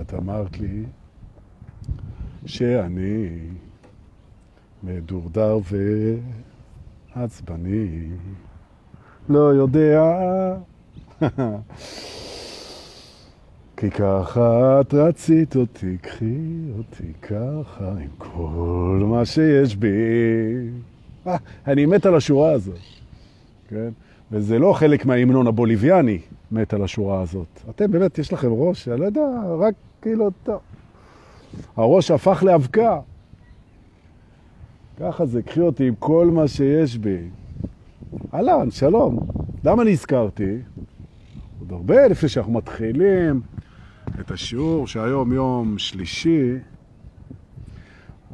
את אמרת לי שאני מדורדר ועצבני, לא יודע, כי ככה את רצית אותי, קחי אותי ככה עם כל מה שיש בי. אה, אני מת על השורה הזאת, כן? וזה לא חלק מההמנון הבוליביאני, מת על השורה הזאת. אתם באמת, יש לכם ראש, אני לא יודע, רק כאילו, טוב. הראש הפך לאבקה. ככה זה, קחי אותי עם כל מה שיש בי. אהלן, שלום. למה נזכרתי? עוד הרבה לפני שאנחנו מתחילים את השיעור, שהיום יום שלישי.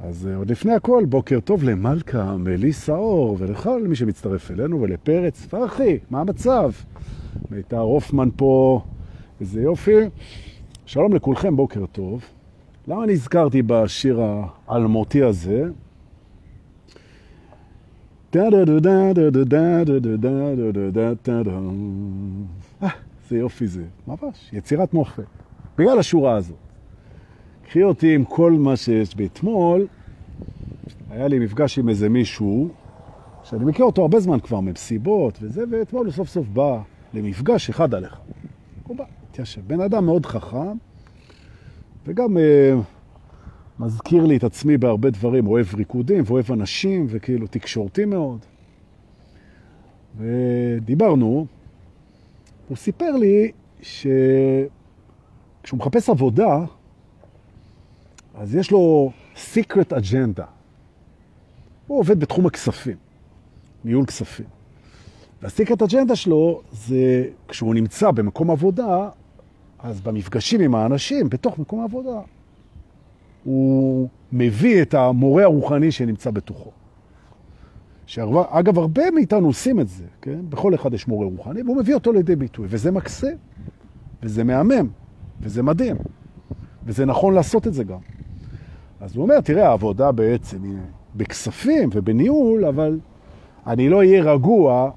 אז עוד לפני הכל, בוקר טוב למלכה, מליסה אור, ולכל מי שמצטרף אלינו, ולפרץ פרחי, מה המצב? מיתר הופמן פה, איזה יופי. שלום לכולכם, בוקר טוב. למה נזכרתי בשיר האלמותי הזה? זה יופי זה, ממש, יצירת מופת. בגלל השורה הזאת. קחי אותי עם כל מה שיש באתמול, היה לי מפגש עם איזה מישהו, שאני מכיר אותו הרבה זמן כבר, ממסיבות וזה, ואתמול הוא סוף סוף בא למפגש אחד עליך. הוא בא, התיישב. בן אדם מאוד חכם, וגם אה, מזכיר לי את עצמי בהרבה דברים, אוהב ריקודים ואוהב אנשים, וכאילו תקשורתי מאוד. ודיברנו, הוא סיפר לי שכשהוא מחפש עבודה, אז יש לו secret agenda. הוא עובד בתחום הכספים, ניהול כספים. והסיקרט אג'נדה שלו זה כשהוא נמצא במקום עבודה, אז במפגשים עם האנשים בתוך מקום העבודה, הוא מביא את המורה הרוחני שנמצא בתוכו. שאגב, הרבה מאיתנו עושים את זה, כן? בכל אחד יש מורה רוחני, והוא מביא אותו לידי ביטוי, וזה מקסה, וזה מהמם, וזה מדהים, וזה נכון לעשות את זה גם. אז הוא אומר, תראה, העבודה בעצם היא בכספים ובניהול, אבל אני לא אהיה רגוע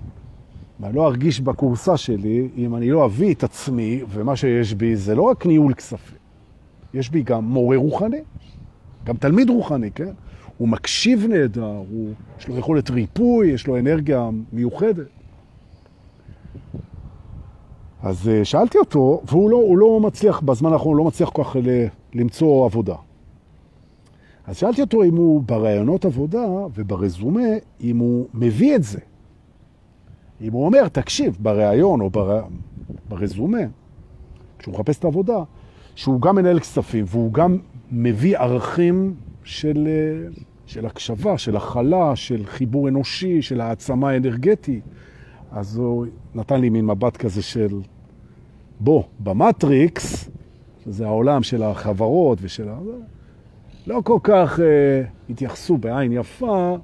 ואני לא ארגיש בקורסה שלי אם אני לא אביא את עצמי, ומה שיש בי זה לא רק ניהול כספים, יש בי גם מורה רוחני, גם תלמיד רוחני, כן? הוא מקשיב נהדר, הוא, יש לו יכולת ריפוי, יש לו אנרגיה מיוחדת. אז שאלתי אותו, והוא לא, לא מצליח, בזמן האחרון לא מצליח כל כך למצוא עבודה. אז שאלתי אותו אם הוא ברעיונות עבודה וברזומה, אם הוא מביא את זה. אם הוא אומר, תקשיב, ברעיון או בר... ברזומה, כשהוא מחפש את העבודה, שהוא גם מנהל כספים והוא גם מביא ערכים של, של הקשבה, של הכלה, של חיבור אנושי, של העצמה אנרגטית. אז הוא נתן לי מין מבט כזה של, בוא, במטריקס, שזה העולם של החברות ושל. לא כל כך uh, התייחסו בעין יפה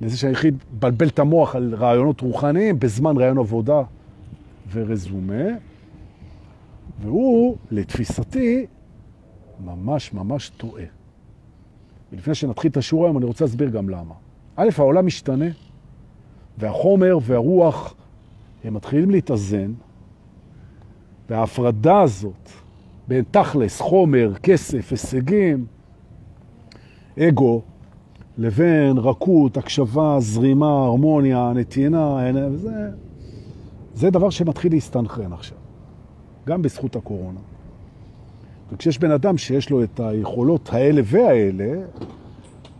לזה שהיחיד בלבל את המוח על רעיונות רוחניים בזמן רעיון עבודה ורזומה, והוא, לתפיסתי, ממש ממש טועה. ולפני שנתחיל את השיעור היום, אני רוצה להסביר גם למה. א', העולם משתנה, והחומר והרוח, הם מתחילים להתאזן, וההפרדה הזאת בין תכלס, חומר, כסף, הישגים, אגו, לבין רכות, הקשבה, זרימה, הרמוניה, נתינה, וזה, זה דבר שמתחיל להסתנכרן עכשיו, גם בזכות הקורונה. וכשיש בן אדם שיש לו את היכולות האלה והאלה,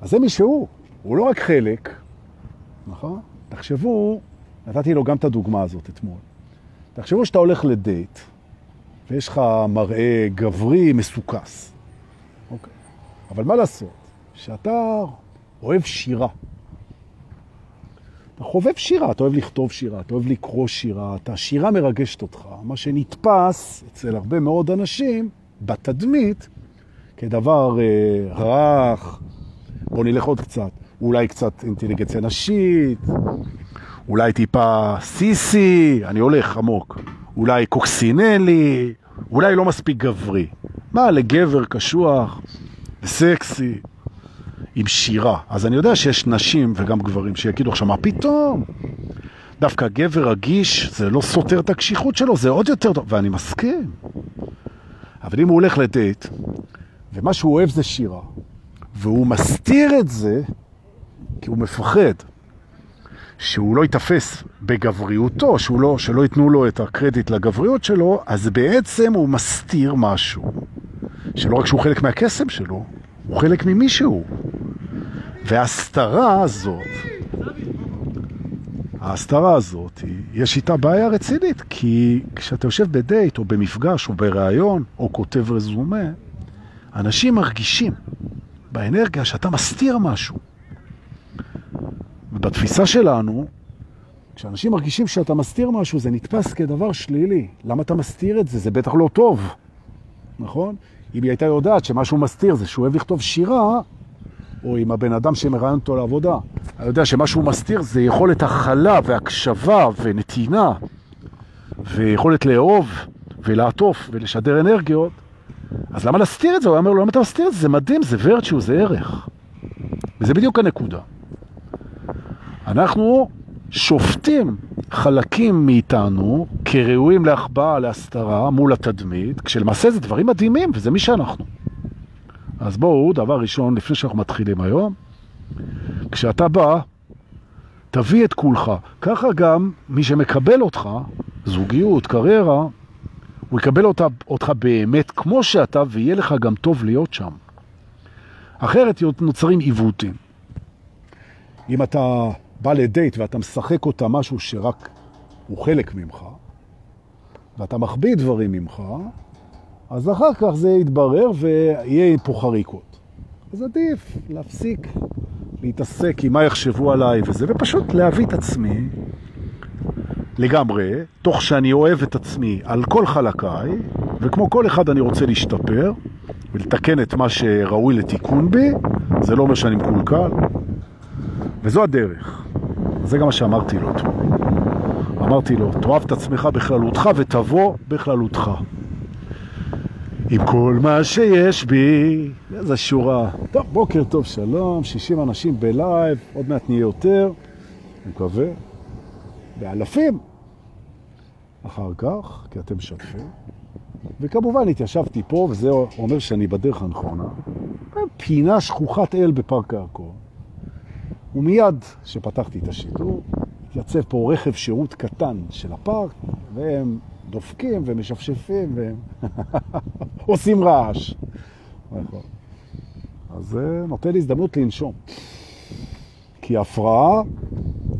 אז זה מי שהוא, הוא לא רק חלק, נכון? תחשבו, נתתי לו גם את הדוגמה הזאת אתמול. תחשבו שאתה הולך לדייט, ויש לך מראה גברי מסוכס. אוקיי. אבל מה לעשות? שאתה אוהב שירה. אתה חובב שירה, אתה אוהב לכתוב שירה, אתה אוהב לקרוא שירה, אתה שירה מרגשת אותך, מה שנתפס אצל הרבה מאוד אנשים בתדמית כדבר אה, רך, בוא נלך עוד קצת, אולי קצת אינטליגנציה נשית, אולי טיפה סיסי, אני הולך עמוק, אולי קוקסינלי, אולי לא מספיק גברי. מה, לגבר קשוח וסקסי, עם שירה. אז אני יודע שיש נשים וגם גברים שיגידו עכשיו, מה פתאום? דווקא גבר רגיש, זה לא סותר את הקשיחות שלו, זה עוד יותר טוב, ואני מסכים. אבל אם הוא הולך לדייט, ומה שהוא אוהב זה שירה, והוא מסתיר את זה, כי הוא מפחד שהוא לא ייתפס בגבריותו, שהוא לא, שלא ייתנו לו את הקרדיט לגבריות שלו, אז בעצם הוא מסתיר משהו. שלא רק שהוא חלק מהקסם שלו, הוא חלק ממישהו. וההסתרה הזאת, ההסתרה הזאת, יש איתה בעיה רצינית, כי כשאתה יושב בדייט או במפגש או בריאיון או כותב רזומה, אנשים מרגישים באנרגיה שאתה מסתיר משהו. ובתפיסה שלנו, כשאנשים מרגישים שאתה מסתיר משהו, זה נתפס כדבר שלילי. למה אתה מסתיר את זה? זה בטח לא טוב, נכון? אם היא הייתה יודעת שמשהו מסתיר זה שהוא אוהב לכתוב שירה, או עם הבן אדם שמראיין אותו לעבודה, אני יודע שמשהו מסתיר זה יכולת הכלה והקשבה ונתינה, ויכולת לאהוב ולעטוף ולשדר אנרגיות, אז למה להסתיר את זה? הוא אומר לו, למה אתה מסתיר את זה? זה מדהים, זה ורצ'ו, זה ערך. וזה בדיוק הנקודה. אנחנו שופטים חלקים מאיתנו כראויים להחבאה, להסתרה, מול התדמית, כשלמעשה זה דברים מדהימים, וזה מי שאנחנו. אז בואו, דבר ראשון, לפני שאנחנו מתחילים היום, כשאתה בא, תביא את כולך. ככה גם מי שמקבל אותך, זוגיות, קריירה, הוא יקבל אותה, אותך באמת כמו שאתה, ויהיה לך גם טוב להיות שם. אחרת נוצרים עיוותים. אם אתה בא לדייט ואתה משחק אותה משהו שרק הוא חלק ממך, ואתה מחביא דברים ממך, אז אחר כך זה יתברר ויהיה פה חריקות. אז עדיף להפסיק להתעסק עם מה יחשבו עליי וזה, ופשוט להביא את עצמי לגמרי, תוך שאני אוהב את עצמי על כל חלקיי, וכמו כל אחד אני רוצה להשתפר ולתקן את מה שראוי לתיקון בי, זה לא אומר שאני מקולקל, וזו הדרך. זה גם מה שאמרתי לו אתמול. אמרתי לו, תאהב את עצמך בכללותך ותבוא בכללותך. עם כל מה שיש בי, איזה שורה. טוב, בוקר טוב, שלום, 60 אנשים בלייב, עוד מעט נהיה יותר, אני מקווה, באלפים. אחר כך, כי אתם משתפים. וכמובן התיישבתי פה, וזה אומר שאני בדרך הנכונה. פינה שכוחת אל בפארק הירקון. ומיד שפתחתי את השידור, התייצב פה רכב שירות קטן של הפארק, והם דופקים ומשפשפים והם עושים רעש. נכון. אז זה נותן לי הזדמנות לנשום. כי הפרעה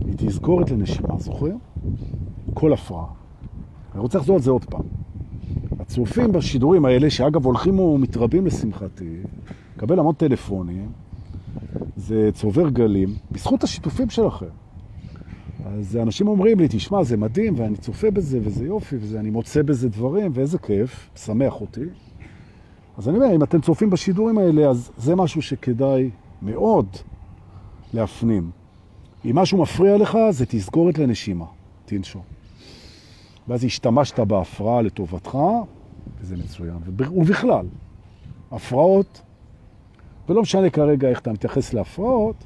היא תזכורת לנשימה, זוכרים? כל הפרעה. אני רוצה לחזור על זה עוד פעם. הצופים בשידורים האלה, שאגב הולכים ומתרבים לשמחתי, מקבל המון טלפונים, זה צובר גלים, בזכות השיתופים שלכם. אז אנשים אומרים לי, תשמע, זה מדהים, ואני צופה בזה, וזה יופי, ואני מוצא בזה דברים, ואיזה כיף, שמח אותי. אז אני אומר, אם אתם צופים בשידורים האלה, אז זה משהו שכדאי מאוד להפנים. אם משהו מפריע לך, זה תסגורת לנשימה, תנשום. ואז השתמשת בהפרעה לטובתך, וזה מצוין. ובכלל, הפרעות ולא משנה כרגע איך אתה מתייחס להפרעות,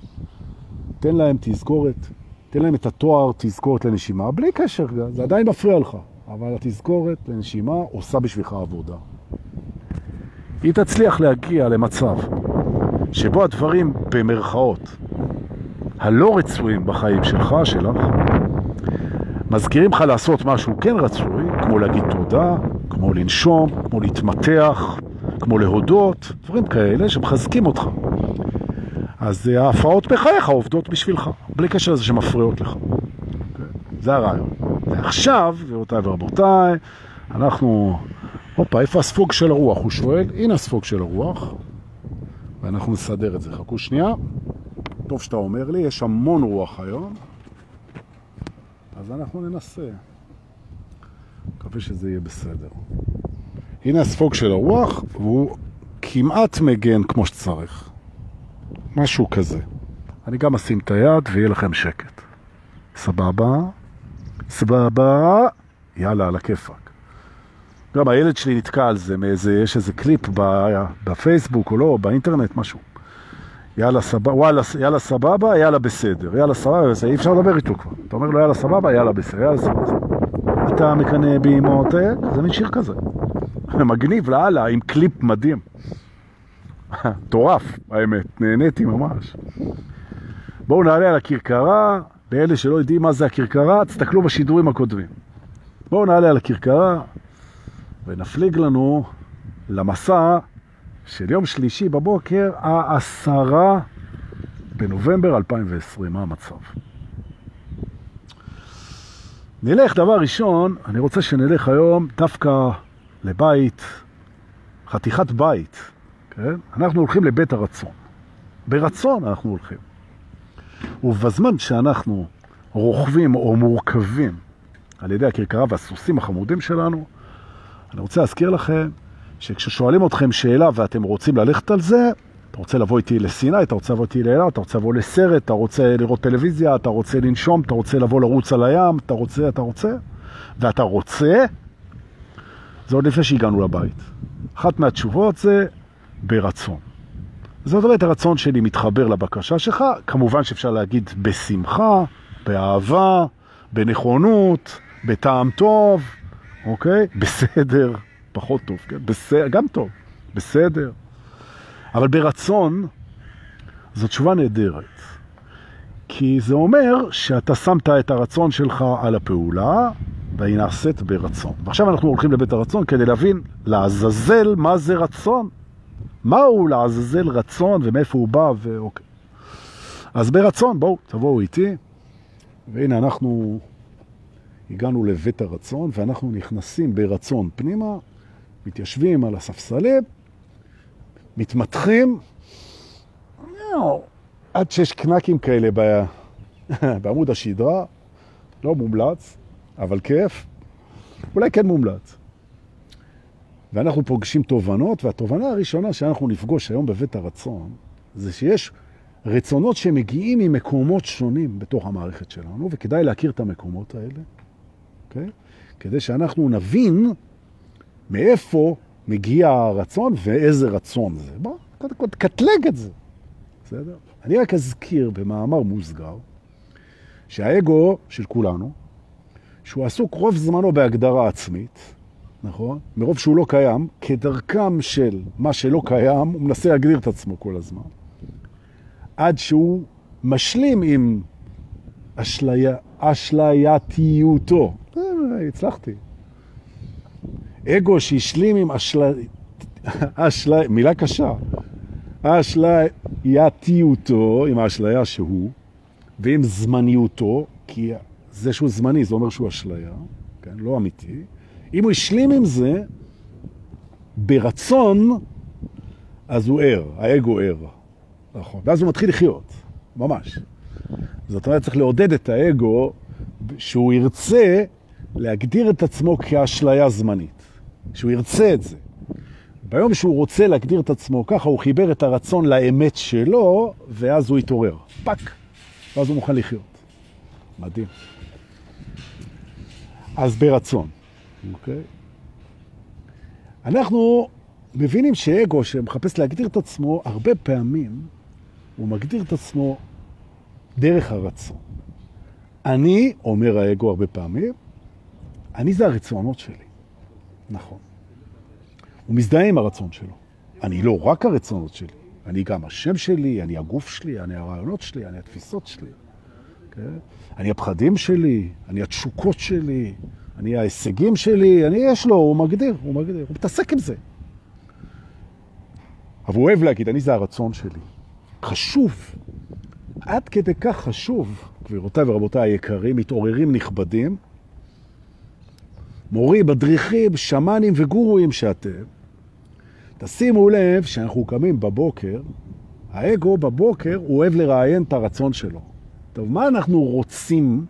תן להם תזכורת, תן להם את התואר תזכורת לנשימה, בלי קשר, זה עדיין מפריע לך, אבל התזכורת לנשימה עושה בשבילך עבודה. היא תצליח להגיע למצב שבו הדברים במרכאות הלא רצויים בחיים שלך, שלך, מזכירים לך לעשות משהו כן רצוי, כמו להגיד תודה, כמו לנשום, כמו להתמתח, כמו להודות, דברים כאלה שמחזקים אותך. אז ההפרעות בחייך עובדות בשבילך, בלי קשר לזה שמפריעות לך. זה הרעיון. ועכשיו, גבירותיי ורבותיי, אנחנו... הופה, איפה הספוג של הרוח? הוא שואל, הנה הספוג של הרוח, ואנחנו נסדר את זה. חכו שנייה. טוב שאתה אומר לי, יש המון רוח היום, אז אנחנו ננסה. מקווה שזה יהיה בסדר. הנה הספוג של הרוח, והוא כמעט מגן כמו שצריך. משהו כזה. אני גם אשים את היד ויהיה לכם שקט. סבבה? סבבה? יאללה, על הכיפק. גם הילד שלי נתקע על זה, מאיזה, יש איזה קליפ בפייסבוק או לא, באינטרנט, משהו. יאללה סבבה, וואלה, יאללה סבבה, יאללה בסדר. יאללה סבבה, אי אפשר לדבר איתו כבר. אתה אומר לו יאללה סבבה, יאללה בסדר, יאללה סבבה. אתה מקנא באמהות, זה מין שיר כזה. מגניב לאללה, עם קליפ מדהים. מטורף, האמת, נהניתי ממש. בואו נעלה על הכרכרה, לאלה שלא יודעים מה זה הכרכרה, תסתכלו בשידורים הקודמים. בואו נעלה על הכרכרה ונפליג לנו למסע של יום שלישי בבוקר, העשרה בנובמבר 2020. מה המצב? נלך, דבר ראשון, אני רוצה שנלך היום דווקא לבית, חתיכת בית, כן? אנחנו הולכים לבית הרצון. ברצון אנחנו הולכים. ובזמן שאנחנו רוכבים או מורכבים על ידי הכרכרה והסוסים החמודים שלנו, אני רוצה להזכיר לכם שכששואלים אתכם שאלה ואתם רוצים ללכת על זה, אתה רוצה לבוא איתי לסיני, אתה רוצה לבוא איתי לאלה, אתה רוצה לבוא לסרט, אתה רוצה לראות טלוויזיה, אתה רוצה לנשום, אתה רוצה לבוא לרוץ על הים, אתה רוצה, אתה רוצה, ואתה רוצה, זה עוד לפני שהגענו לבית. אחת מהתשובות זה ברצון. זאת אומרת, הרצון שלי מתחבר לבקשה שלך, כמובן שאפשר להגיד בשמחה, באהבה, בנכונות, בטעם טוב, אוקיי? בסדר, פחות טוב, כן? בסדר, גם טוב, בסדר. אבל ברצון, זו תשובה נהדרת. כי זה אומר שאתה שמת את הרצון שלך על הפעולה, והיא נעשית ברצון. ועכשיו אנחנו הולכים לבית הרצון כדי להבין לעזאזל מה זה רצון. מהו לעזאזל רצון ומאיפה הוא בא ואוקיי. אז ברצון, בואו, תבואו איתי. והנה אנחנו הגענו לבית הרצון ואנחנו נכנסים ברצון פנימה, מתיישבים על הספסלים, מתמתחים, עד שיש קנקים כאלה בעמוד השדרה, לא מומלץ, אבל כיף, אולי כן מומלץ. ואנחנו פוגשים תובנות, והתובנה הראשונה שאנחנו נפגוש היום בבית הרצון, זה שיש רצונות שמגיעים ממקומות שונים בתוך המערכת שלנו, וכדאי להכיר את המקומות האלה, okay? אוקיי? כדי שאנחנו נבין מאיפה מגיע הרצון ואיזה רצון זה. בוא, קודם כל תקטלג את זה. בסדר? אני רק אזכיר במאמר מוסגר שהאגו של כולנו, שהוא עסוק רוב זמנו בהגדרה עצמית, נכון? מרוב שהוא לא קיים, כדרכם של מה שלא קיים, הוא מנסה להגדיר את עצמו כל הזמן. עד שהוא משלים עם אשלייתיותו. אה, הצלחתי. אגו שהשלים עם. אשלי... מילה קשה. אשלייתיותו, עם האשליה שהוא, ועם זמניותו, כי זה שהוא זמני, זה אומר שהוא אשליה, כן? לא אמיתי. אם הוא השלים עם זה, ברצון, אז הוא ער, האגו ער. נכון. ואז הוא מתחיל לחיות, ממש. זאת אומרת, צריך לעודד את האגו שהוא ירצה להגדיר את עצמו כאשליה זמנית. שהוא ירצה את זה. ביום שהוא רוצה להגדיר את עצמו ככה, הוא חיבר את הרצון לאמת שלו, ואז הוא יתעורר. fuck. ואז הוא מוכן לחיות. מדהים. אז ברצון. אוקיי? אנחנו מבינים שאגו שמחפש להגדיר את עצמו, הרבה פעמים הוא מגדיר את עצמו דרך הרצון. אני, אומר האגו הרבה פעמים, אני זה הרצונות שלי. נכון. הוא מזדהה עם הרצון שלו. אני לא רק הרצונות שלי, אני גם השם שלי, אני הגוף שלי, אני הרעיונות שלי, אני התפיסות שלי. כן? אני הפחדים שלי, אני התשוקות שלי, אני ההישגים שלי, אני יש לו, הוא מגדיר, הוא מגדיר, הוא מתעסק עם זה. אבל הוא אוהב להגיד, אני זה הרצון שלי. חשוב, עד כדי כך חשוב, גבירותיי ורבותיי היקרים, מתעוררים נכבדים, מורים, מדריכים, שמנים וגורואים שאתם, תשימו לב שאנחנו קמים בבוקר, האגו בבוקר הוא אוהב לראיין את הרצון שלו. טוב, מה אנחנו רוצים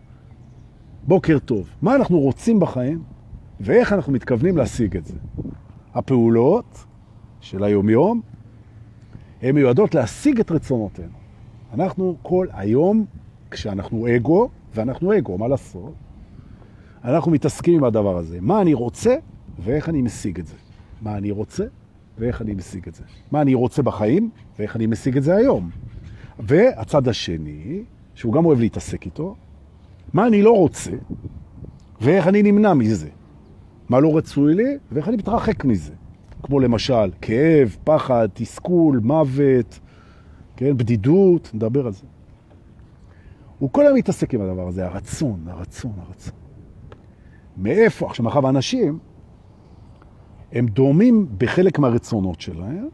בוקר טוב. מה אנחנו רוצים בחיים ואיך אנחנו מתכוונים להשיג את זה. הפעולות של היומיום הן מיועדות להשיג את רצונותינו. אנחנו כל היום, כשאנחנו אגו, ואנחנו אגו, מה לעשות? אנחנו מתעסקים עם הדבר הזה. מה אני רוצה ואיך אני משיג את זה. מה אני רוצה ואיך אני משיג את זה. מה אני רוצה בחיים ואיך אני משיג את זה היום. והצד השני, שהוא גם אוהב להתעסק איתו, מה אני לא רוצה, ואיך אני נמנע מזה. מה לא רצוי לי, ואיך אני מתרחק מזה. כמו למשל, כאב, פחד, תסכול, מוות, כן, בדידות, נדבר על זה. הוא כל היום מתעסק עם הדבר הזה, הרצון, הרצון, הרצון. מאיפה? עכשיו, מאחר אנשים, הם דומים בחלק מהרצונות שלהם,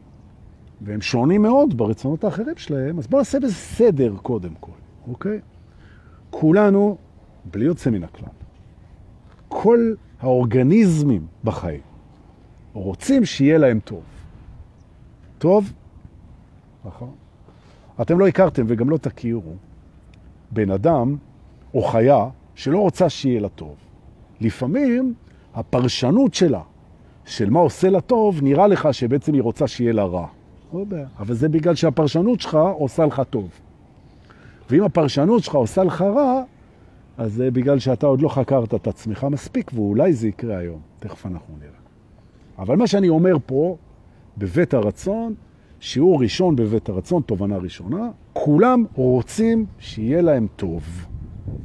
והם שונים מאוד ברצונות האחרים שלהם, אז בואו נעשה בזה סדר קודם כל, אוקיי? כולנו, בלי יוצא מן הכלל, כל האורגניזמים בחיים רוצים שיהיה להם טוב. טוב? נכון. אתם לא הכרתם וגם לא תכירו בן אדם או חיה שלא רוצה שיהיה לה טוב. לפעמים הפרשנות שלה, של מה עושה לה טוב, נראה לך שבעצם היא רוצה שיהיה לה רע. לא אבל זה בגלל שהפרשנות שלך עושה לך טוב. ואם הפרשנות שלך עושה לך רע, אז זה בגלל שאתה עוד לא חקרת את עצמך מספיק, ואולי זה יקרה היום. תכף אנחנו נראה. אבל מה שאני אומר פה, בבית הרצון, שיעור ראשון בבית הרצון, תובנה ראשונה, כולם רוצים שיהיה להם טוב.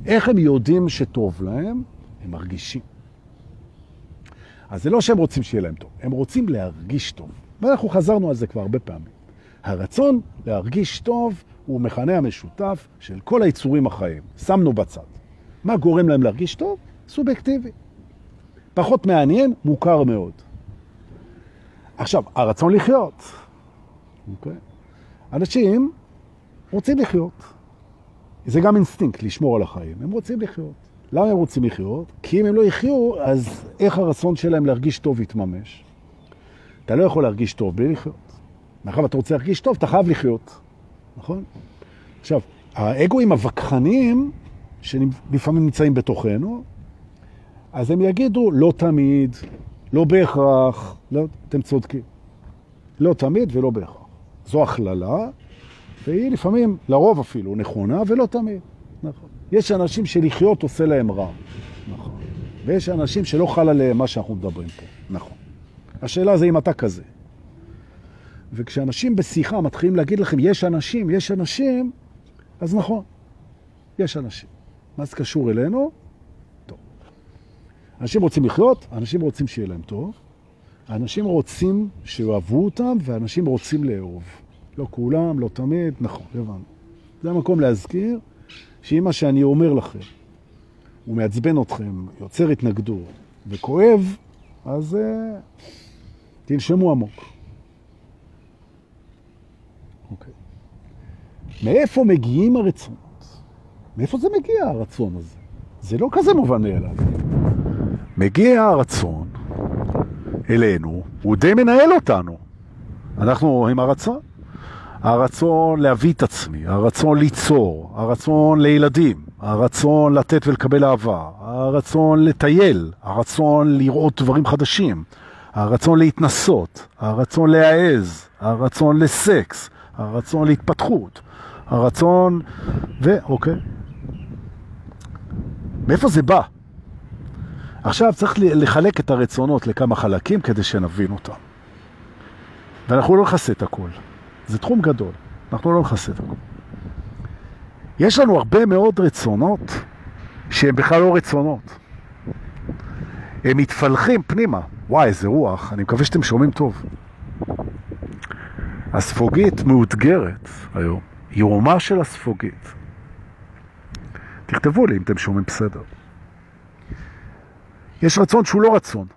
איך הם יודעים שטוב להם? הם מרגישים. אז זה לא שהם רוצים שיהיה להם טוב, הם רוצים להרגיש טוב. ואנחנו חזרנו על זה כבר הרבה פעמים. הרצון להרגיש טוב הוא מכנה המשותף של כל היצורים החיים. שמנו בצד. מה גורם להם להרגיש טוב? סובייקטיבי. פחות מעניין, מוכר מאוד. עכשיו, הרצון לחיות. Okay. אוקיי? אנשים רוצים לחיות. זה גם אינסטינקט לשמור על החיים. הם רוצים לחיות. למה הם רוצים לחיות? כי אם הם לא יחיו, אז איך הרצון שלהם להרגיש טוב יתממש? אתה לא יכול להרגיש טוב בלי לחיות. מאחר ואתה רוצה להרגיש טוב, אתה חייב לחיות. נכון? עכשיו, האגואים הווכחניים, שלפעמים נמצאים בתוכנו, אז הם יגידו, לא תמיד, לא בהכרח, לא, אתם צודקים. לא תמיד ולא בהכרח. זו הכללה, והיא לפעמים, לרוב אפילו, נכונה ולא תמיד. נכון. יש אנשים שלחיות עושה להם רע. נכון. ויש אנשים שלא חל עליהם מה שאנחנו מדברים פה. נכון. השאלה זה אם אתה כזה. וכשאנשים בשיחה מתחילים להגיד לכם, יש אנשים, יש אנשים, אז נכון, יש אנשים. מה זה קשור אלינו? טוב. אנשים רוצים לחיות, אנשים רוצים שיהיה להם טוב, אנשים רוצים שאוהבו אותם, ואנשים רוצים לאהוב. לא כולם, לא תמיד, נכון, הבנו. זה המקום להזכיר שאם מה שאני אומר לכם הוא מעצבן אתכם, יוצר התנגדות וכואב, אז uh, תנשמו עמוק. מאיפה מגיעים הרצונות? מאיפה זה מגיע הרצון הזה? זה לא כזה מובן מאליו. מגיע הרצון אלינו, הוא די מנהל אותנו. אנחנו עם הרצון. הרצון להביא את עצמי, הרצון ליצור, הרצון לילדים, הרצון לתת ולקבל אהבה, הרצון לטייל, הרצון לראות דברים חדשים, הרצון להתנסות, הרצון להעז, הרצון לסקס, הרצון להתפתחות, הרצון... ו... אוקיי. מאיפה זה בא? עכשיו צריך לחלק את הרצונות לכמה חלקים כדי שנבין אותם. ואנחנו לא נכסה את הכל. זה תחום גדול, אנחנו לא נכסה את הכל. יש לנו הרבה מאוד רצונות שהם בכלל לא רצונות. הם מתפלחים פנימה. וואי, איזה רוח, אני מקווה שאתם שומעים טוב. הספוגית מאותגרת היום, ירומה של הספוגית. תכתבו לי אם אתם שומעים בסדר. יש רצון שהוא לא רצון,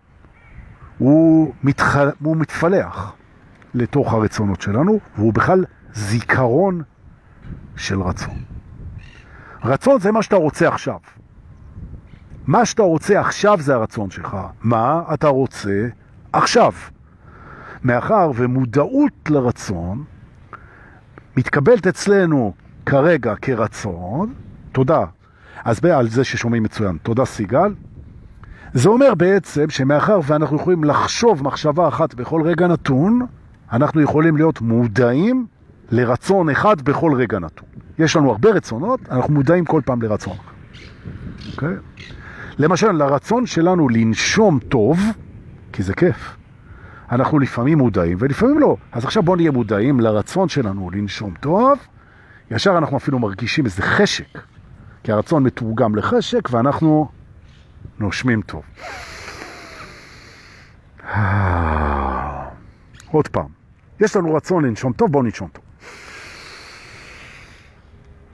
הוא, מתח... הוא מתפלח לתוך הרצונות שלנו, והוא בכלל זיכרון של רצון. רצון זה מה שאתה רוצה עכשיו. מה שאתה רוצה עכשיו זה הרצון שלך. מה אתה רוצה עכשיו? מאחר ומודעות לרצון מתקבלת אצלנו כרגע כרצון, תודה. אז על זה ששומעים מצוין, תודה סיגל. זה אומר בעצם שמאחר ואנחנו יכולים לחשוב מחשבה אחת בכל רגע נתון, אנחנו יכולים להיות מודעים לרצון אחד בכל רגע נתון. יש לנו הרבה רצונות, אנחנו מודעים כל פעם לרצון. Okay? אוקיי? למשל, לרצון שלנו לנשום טוב, כי זה כיף. אנחנו לפעמים מודעים ולפעמים לא. אז עכשיו בואו נהיה מודעים לרצון שלנו לנשום טוב, ישר אנחנו אפילו מרגישים איזה חשק, כי הרצון מתורגם לחשק ואנחנו נושמים טוב. עוד פעם, יש לנו רצון לנשום טוב, בואו ננשום טוב.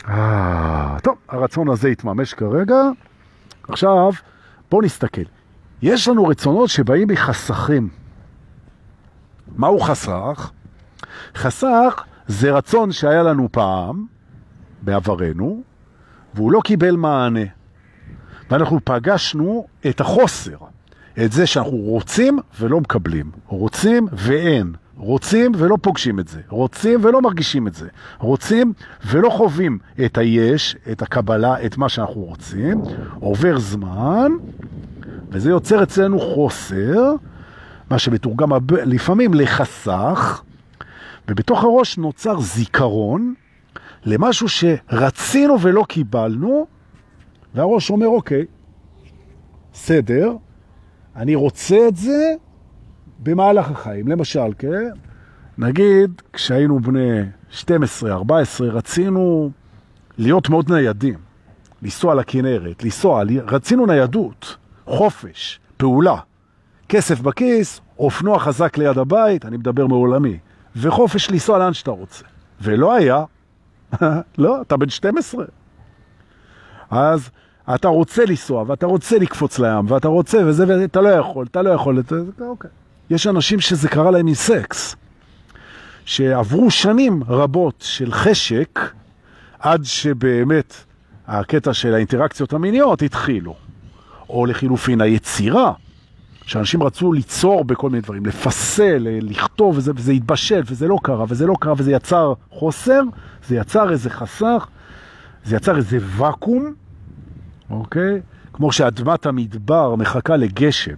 טוב, הרצון הזה יתממש כרגע. עכשיו, בואו נסתכל. יש לנו רצונות שבאים מחסכים. מהו חסך? חסך זה רצון שהיה לנו פעם, בעברנו, והוא לא קיבל מענה. ואנחנו פגשנו את החוסר, את זה שאנחנו רוצים ולא מקבלים, רוצים ואין, רוצים ולא פוגשים את זה, רוצים ולא מרגישים את זה, רוצים ולא חווים את היש, את הקבלה, את מה שאנחנו רוצים, עובר זמן, וזה יוצר אצלנו חוסר, מה שמתורגם לפעמים לחסך, ובתוך הראש נוצר זיכרון למשהו שרצינו ולא קיבלנו, והראש אומר, אוקיי, סדר, אני רוצה את זה במהלך החיים. למשל, כן? נגיד, כשהיינו בני 12-14, רצינו להיות מאוד ניידים, לנסוע לכנרת, לנסוע, רצינו ניידות, חופש, פעולה, כסף בכיס, אופנוע חזק ליד הבית, אני מדבר מעולמי, וחופש לנסוע לאן שאתה רוצה. ולא היה, לא, אתה בן 12. אז אתה רוצה לנסוע, ואתה רוצה לקפוץ לים, ואתה רוצה, וזה, ואתה לא יכול, אתה לא יכול, אתה, אוקיי. יש אנשים שזה קרה להם עם סקס, שעברו שנים רבות של חשק, עד שבאמת הקטע של האינטראקציות המיניות התחילו. או לחילופין היצירה, שאנשים רצו ליצור בכל מיני דברים, לפסל, לכתוב, וזה, וזה התבשל, וזה לא קרה, וזה לא קרה, וזה יצר חוסר, זה יצר איזה חסך, זה יצר איזה וקום, אוקיי? כמו שאדמת המדבר מחכה לגשם,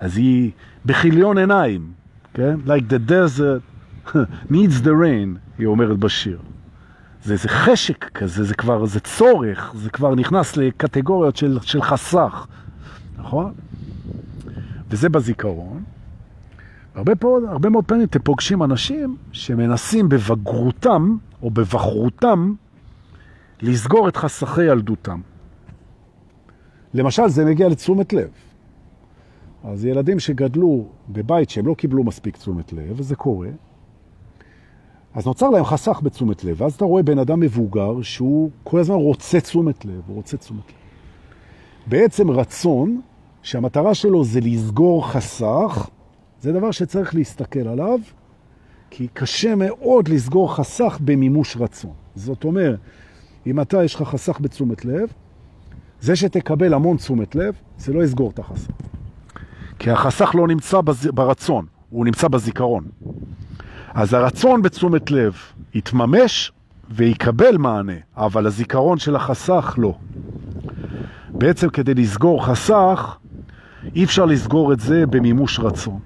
אז היא בחיליון עיניים, כן? Like the desert needs the rain, היא אומרת בשיר. זה איזה חשק כזה, זה כבר, זה צורך, זה כבר נכנס לקטגוריות של, של חסך, נכון? וזה בזיכרון. הרבה, פה, הרבה מאוד פעמים אתם פוגשים אנשים שמנסים בבגרותם או בבחרותם לסגור את חסכי ילדותם. למשל, זה מגיע לתשומת לב. אז ילדים שגדלו בבית שהם לא קיבלו מספיק תשומת לב, וזה קורה, אז נוצר להם חסך בתשומת לב, ואז אתה רואה בן אדם מבוגר שהוא כל הזמן רוצה תשומת לב, הוא רוצה תשומת לב. בעצם רצון שהמטרה שלו זה לסגור חסך, זה דבר שצריך להסתכל עליו, כי קשה מאוד לסגור חסך במימוש רצון. זאת אומרת, אם אתה יש לך חסך בתשומת לב, זה שתקבל המון תשומת לב, זה לא יסגור את החסך. כי החסך לא נמצא בז... ברצון, הוא נמצא בזיכרון. אז הרצון בתשומת לב יתממש ויקבל מענה, אבל הזיכרון של החסך לא. בעצם כדי לסגור חסך, אי אפשר לסגור את זה במימוש רצון.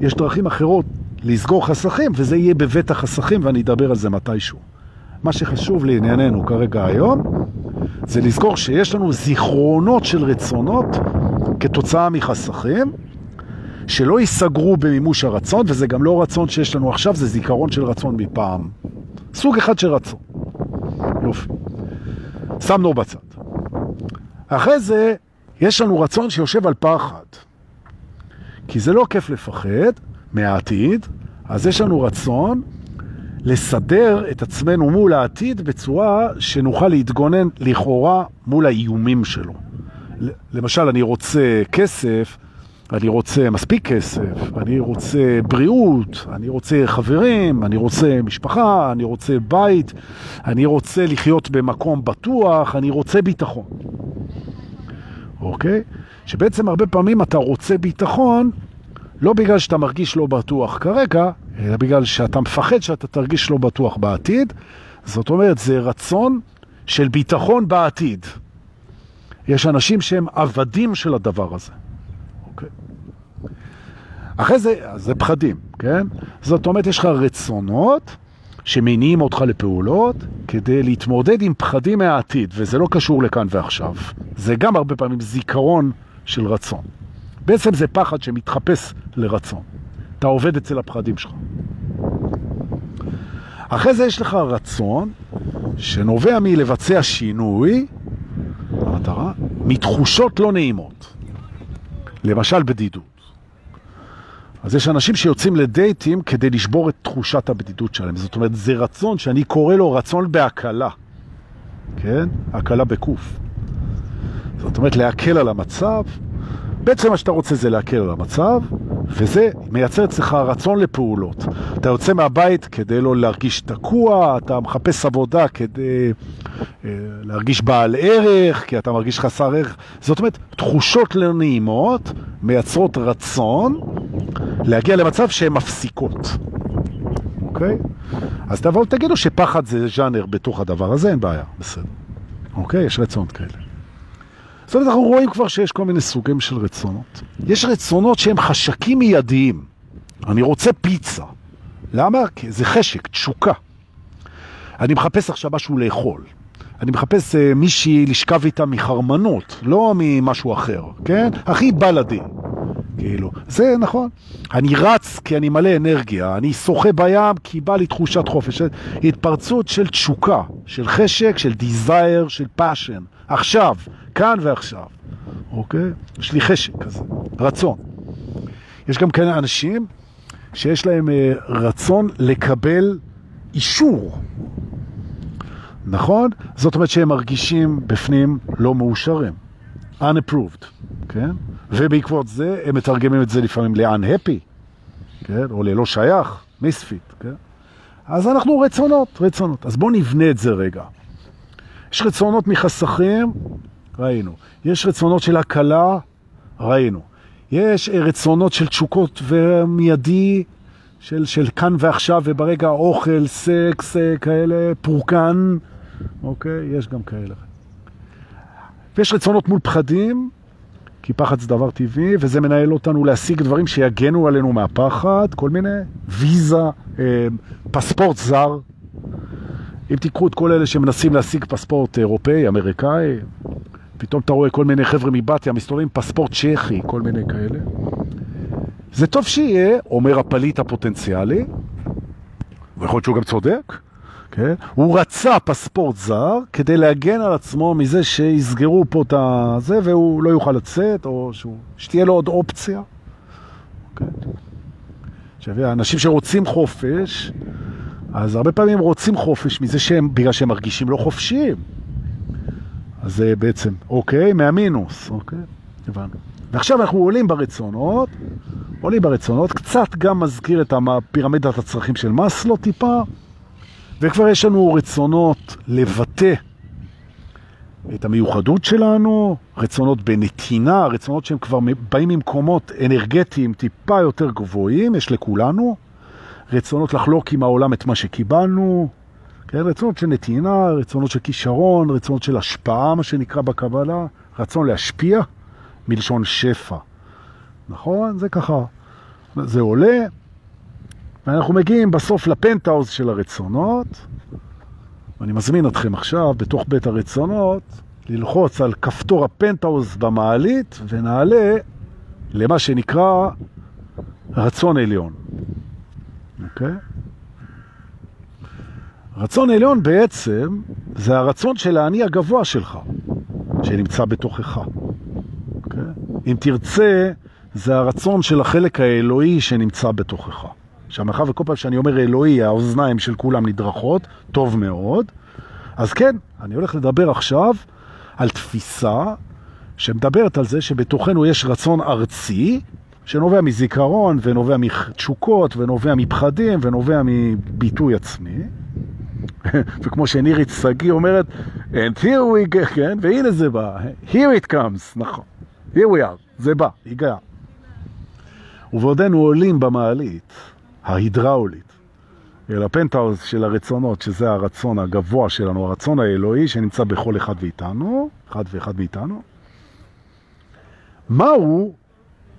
יש דרכים אחרות לסגור חסכים, וזה יהיה בבית החסכים, ואני אדבר על זה מתישהו. מה שחשוב לענייננו כרגע היום, זה לזכור שיש לנו זיכרונות של רצונות כתוצאה מחסכים, שלא ייסגרו במימוש הרצון, וזה גם לא רצון שיש לנו עכשיו, זה זיכרון של רצון מפעם. סוג אחד של רצון. יופי. שמנו בצד. אחרי זה, יש לנו רצון שיושב על פחד. כי זה לא כיף לפחד מהעתיד, אז יש לנו רצון לסדר את עצמנו מול העתיד בצורה שנוכל להתגונן לכאורה מול האיומים שלו. למשל, אני רוצה כסף, אני רוצה מספיק כסף, אני רוצה בריאות, אני רוצה חברים, אני רוצה משפחה, אני רוצה בית, אני רוצה לחיות במקום בטוח, אני רוצה ביטחון. אוקיי? שבעצם הרבה פעמים אתה רוצה ביטחון לא בגלל שאתה מרגיש לא בטוח כרגע, אלא בגלל שאתה מפחד שאתה תרגיש לא בטוח בעתיד. זאת אומרת, זה רצון של ביטחון בעתיד. יש אנשים שהם עבדים של הדבר הזה. אוקיי. אחרי זה, זה פחדים, כן? זאת אומרת, יש לך רצונות שמניעים אותך לפעולות כדי להתמודד עם פחדים מהעתיד, וזה לא קשור לכאן ועכשיו. זה גם הרבה פעמים זיכרון של רצון. בעצם זה פחד שמתחפש לרצון. אתה עובד אצל הפחדים שלך. אחרי זה יש לך רצון שנובע מלבצע שינוי, המטרה, מתחושות לא נעימות. למשל בדידות. אז יש אנשים שיוצאים לדייטים כדי לשבור את תחושת הבדידות שלהם. זאת אומרת, זה רצון שאני קורא לו רצון בהקלה. כן? הקלה בקוף. זאת אומרת, להקל על המצב. בעצם מה שאתה רוצה זה להקל על המצב, וזה מייצר אצלך רצון לפעולות. אתה יוצא מהבית כדי לא להרגיש תקוע, אתה מחפש עבודה כדי אה, להרגיש בעל ערך, כי אתה מרגיש חסר ערך. זאת אומרת, תחושות לא נעימות מייצרות רצון להגיע למצב שהן מפסיקות. אוקיי? אז תבואו תגידו שפחד זה ז'אנר בתוך הדבר הזה, אין בעיה, בסדר. אוקיי? יש רצונות כאלה. זאת אומרת, אנחנו רואים כבר שיש כל מיני סוגים של רצונות. יש רצונות שהם חשקים מיידיים. אני רוצה פיצה. למה? כי זה חשק, תשוקה. אני מחפש עכשיו משהו לאכול. אני מחפש uh, מישהי לשכב איתה מחרמנות, לא ממשהו אחר, כן? הכי בלדי. כאילו, זה נכון. אני רץ כי אני מלא אנרגיה, אני שוחה בים כי בא לי תחושת חופש. התפרצות של תשוקה, של חשק, של desire, של passion. עכשיו, כאן ועכשיו, אוקיי? יש לי חשק כזה, רצון. יש גם כאלה אנשים שיש להם אה, רצון לקבל אישור. נכון? זאת אומרת שהם מרגישים בפנים לא מאושרים. unapproved, כן? ובעקבות זה הם מתרגמים את זה לפעמים ל-unhappy, כן? או ללא שייך, misfit, כן? אז אנחנו רצונות, רצונות. אז בואו נבנה את זה רגע. יש רצונות מחסכים, ראינו. יש רצונות של הקלה, ראינו. יש רצונות של תשוקות ומיידי, של, של כאן ועכשיו וברגע אוכל, סקס, כאלה, פורקן, אוקיי? יש גם כאלה. ויש רצונות מול פחדים, כי פחד זה דבר טבעי, וזה מנהל אותנו להשיג דברים שיגנו עלינו מהפחד, כל מיני, ויזה, אה, פספורט זר. אם תיקחו את כל אלה שמנסים להשיג פספורט אירופאי, אמריקאי, פתאום אתה רואה כל מיני חבר'ה מבתיה מסתובבים פספורט צ'כי, כל מיני כאלה. זה טוב שיהיה, אומר הפליט הפוטנציאלי, ויכול להיות שהוא גם צודק, כן? הוא רצה פספורט זר כדי להגן על עצמו מזה שיסגרו פה את הזה והוא לא יוכל לצאת, או שהוא, שתהיה לו עוד אופציה. כן? עכשיו, אנשים שרוצים חופש, אז הרבה פעמים רוצים חופש מזה שהם, בגלל שהם מרגישים לא חופשיים. אז זה בעצם, אוקיי, מהמינוס, אוקיי, הבנו. ועכשיו אנחנו עולים ברצונות, עולים ברצונות, קצת גם מזכיר את פירמידת הצרכים של מסלו טיפה, וכבר יש לנו רצונות לבטא את המיוחדות שלנו, רצונות בנתינה, רצונות שהם כבר באים ממקומות אנרגטיים טיפה יותר גבוהים, יש לכולנו, רצונות לחלוק עם העולם את מה שקיבלנו, כן? רצונות של נתינה, רצונות של כישרון, רצונות של השפעה, מה שנקרא בקבלה, רצון להשפיע, מלשון שפע. נכון? זה ככה. זה עולה, ואנחנו מגיעים בסוף לפנטאוז של הרצונות, ואני מזמין אתכם עכשיו, בתוך בית הרצונות, ללחוץ על כפתור הפנטאוז במעלית, ונעלה למה שנקרא רצון עליון. אוקיי? Okay? רצון עליון בעצם זה הרצון של האני הגבוה שלך, שנמצא בתוכך. Okay? אוקיי? אם תרצה, זה הרצון של החלק האלוהי שנמצא בתוכך. עכשיו, וכל פעם שאני אומר אלוהי, האוזניים של כולם נדרכות, טוב מאוד. אז כן, אני הולך לדבר עכשיו על תפיסה שמדברת על זה שבתוכנו יש רצון ארצי, שנובע מזיכרון ונובע מתשוקות ונובע מפחדים ונובע מביטוי עצמי. וכמו שנירית סגי אומרת, and here we go, כן, והנה זה בא, here it comes, נכון, here we are, זה בא, הגע. ובעודנו עולים במעלית ההידראולית, אל הפנטאוז של הרצונות, שזה הרצון הגבוה שלנו, הרצון האלוהי שנמצא בכל אחד ואיתנו, אחד ואחד מאיתנו, מהו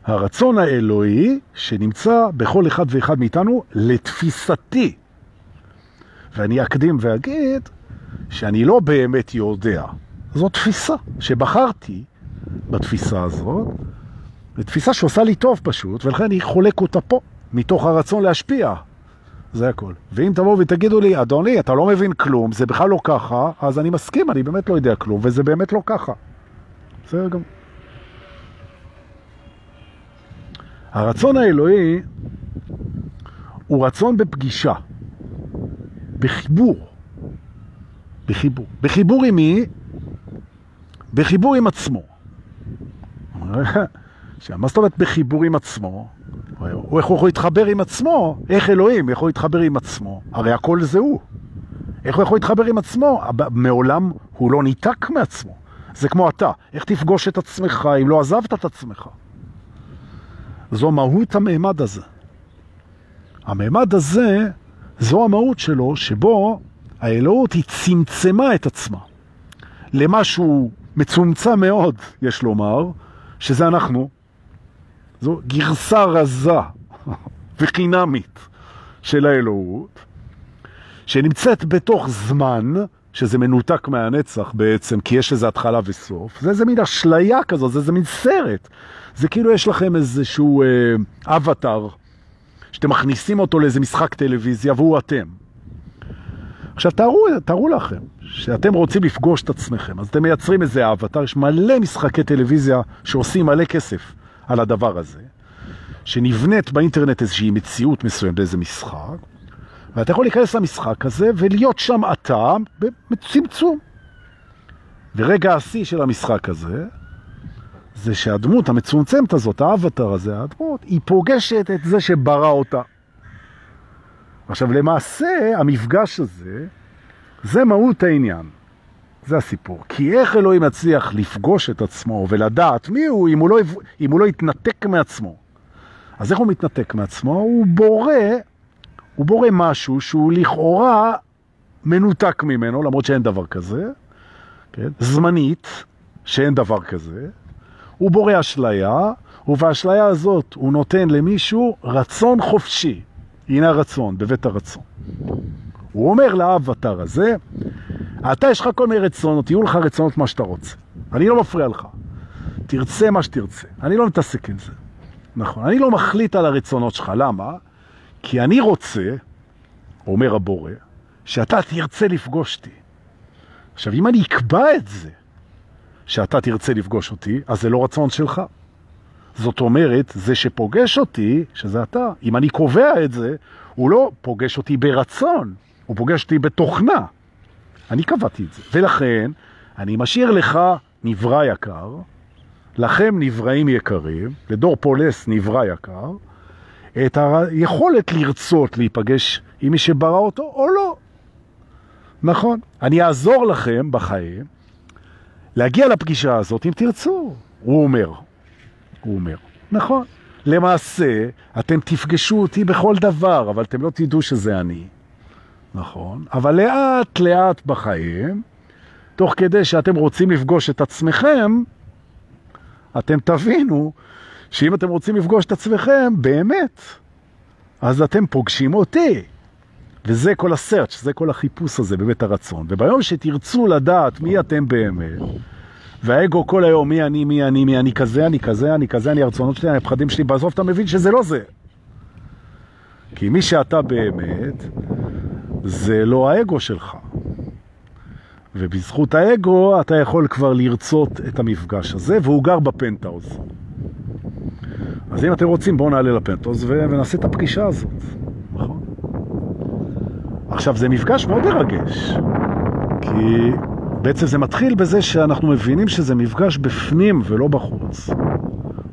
הרצון האלוהי שנמצא בכל אחד ואחד מאיתנו לתפיסתי. ואני אקדים ואגיד שאני לא באמת יודע. זו תפיסה שבחרתי בתפיסה הזאת, זו תפיסה שעושה לי טוב פשוט, ולכן אני חולק אותה פה, מתוך הרצון להשפיע זה הכל. ואם תבואו ותגידו לי, אדוני, אתה לא מבין כלום, זה בכלל לא ככה, אז אני מסכים, אני באמת לא יודע כלום, וזה באמת לא ככה. בסדר גם. הרצון האלוהי הוא רצון בפגישה, בחיבור. בחיבור. בחיבור עם מי? בחיבור עם עצמו. מה זאת אומרת בחיבור עם עצמו? הוא איך הוא יכול להתחבר עם עצמו? איך אלוהים יכול להתחבר עם עצמו? הרי הכל זה הוא. איך הוא יכול להתחבר עם עצמו? מעולם הוא לא ניתק מעצמו. זה כמו אתה, איך תפגוש את עצמך אם לא עזבת את עצמך? זו מהות המעמד הזה. המעמד הזה, זו המהות שלו, שבו האלוהות היא צמצמה את עצמה למשהו מצומצם מאוד, יש לומר, שזה אנחנו. זו גרסה רזה וחינמית של האלוהות, שנמצאת בתוך זמן, שזה מנותק מהנצח בעצם, כי יש לזה התחלה וסוף. זה איזה מין אשליה כזאת, זה איזה מין סרט. זה כאילו יש לכם איזשהו אה, אבטר, שאתם מכניסים אותו לאיזה משחק טלוויזיה, והוא אתם. עכשיו תארו, תארו לכם שאתם רוצים לפגוש את עצמכם, אז אתם מייצרים איזה אבטר, יש מלא משחקי טלוויזיה שעושים מלא כסף על הדבר הזה, שנבנית באינטרנט איזושהי מציאות מסוימת באיזה משחק, ואתה יכול להיכנס למשחק הזה ולהיות שם אתה בצמצום. ורגע השיא של המשחק הזה, זה שהדמות המצומצמת הזאת, האבטר הזה, הדמות, היא פוגשת את זה שברא אותה. עכשיו, למעשה, המפגש הזה, זה מהות העניין. זה הסיפור. כי איך אלוהים מצליח לפגוש את עצמו ולדעת מי הוא אם הוא לא, אם הוא לא יתנתק מעצמו? אז איך הוא מתנתק מעצמו? הוא בורא, הוא בורא משהו שהוא לכאורה מנותק ממנו, למרות שאין דבר כזה, כן? זמנית, שאין דבר כזה. הוא בורא אשליה, ובאשליה הזאת הוא נותן למישהו רצון חופשי. הנה הרצון, בבית הרצון. הוא אומר לאבטר הזה, אתה יש לך כל מיני רצונות, יהיו לך רצונות מה שאתה רוצה. אני לא מפריע לך. תרצה מה שתרצה. אני לא מתעסק עם זה. נכון. אני לא מחליט על הרצונות שלך. למה? כי אני רוצה, אומר הבורא, שאתה תרצה לפגוש אותי. עכשיו, אם אני אקבע את זה, שאתה תרצה לפגוש אותי, אז זה לא רצון שלך. זאת אומרת, זה שפוגש אותי, שזה אתה, אם אני קובע את זה, הוא לא פוגש אותי ברצון, הוא פוגש אותי בתוכנה. אני קבעתי את זה. ולכן, אני משאיר לך נברא יקר, לכם נבראים יקרים, לדור פולס נברא יקר, את היכולת לרצות להיפגש עם מי שברא אותו או לא. נכון. אני אעזור לכם בחיים להגיע לפגישה הזאת אם תרצו, הוא אומר. הוא אומר. נכון. למעשה, אתם תפגשו אותי בכל דבר, אבל אתם לא תדעו שזה אני. נכון. אבל לאט לאט בחיים, תוך כדי שאתם רוצים לפגוש את עצמכם, אתם תבינו שאם אתם רוצים לפגוש את עצמכם, באמת, אז אתם פוגשים אותי. וזה כל הסרצ', זה כל החיפוש הזה בבית הרצון. וביום שתרצו לדעת מי אתם באמת, והאגו כל היום, מי אני, מי אני, מי אני כזה, אני כזה, אני כזה, אני הרצונות שלי, אני הפחדים שלי, בסוף אתה מבין שזה לא זה. כי מי שאתה באמת, זה לא האגו שלך. ובזכות האגו אתה יכול כבר לרצות את המפגש הזה, והוא גר בפנטאוז. אז אם אתם רוצים, בואו נעלה לפנטאוז ונעשה את הפגישה הזאת. עכשיו, זה מפגש מאוד מרגש, כי בעצם זה מתחיל בזה שאנחנו מבינים שזה מפגש בפנים ולא בחוץ.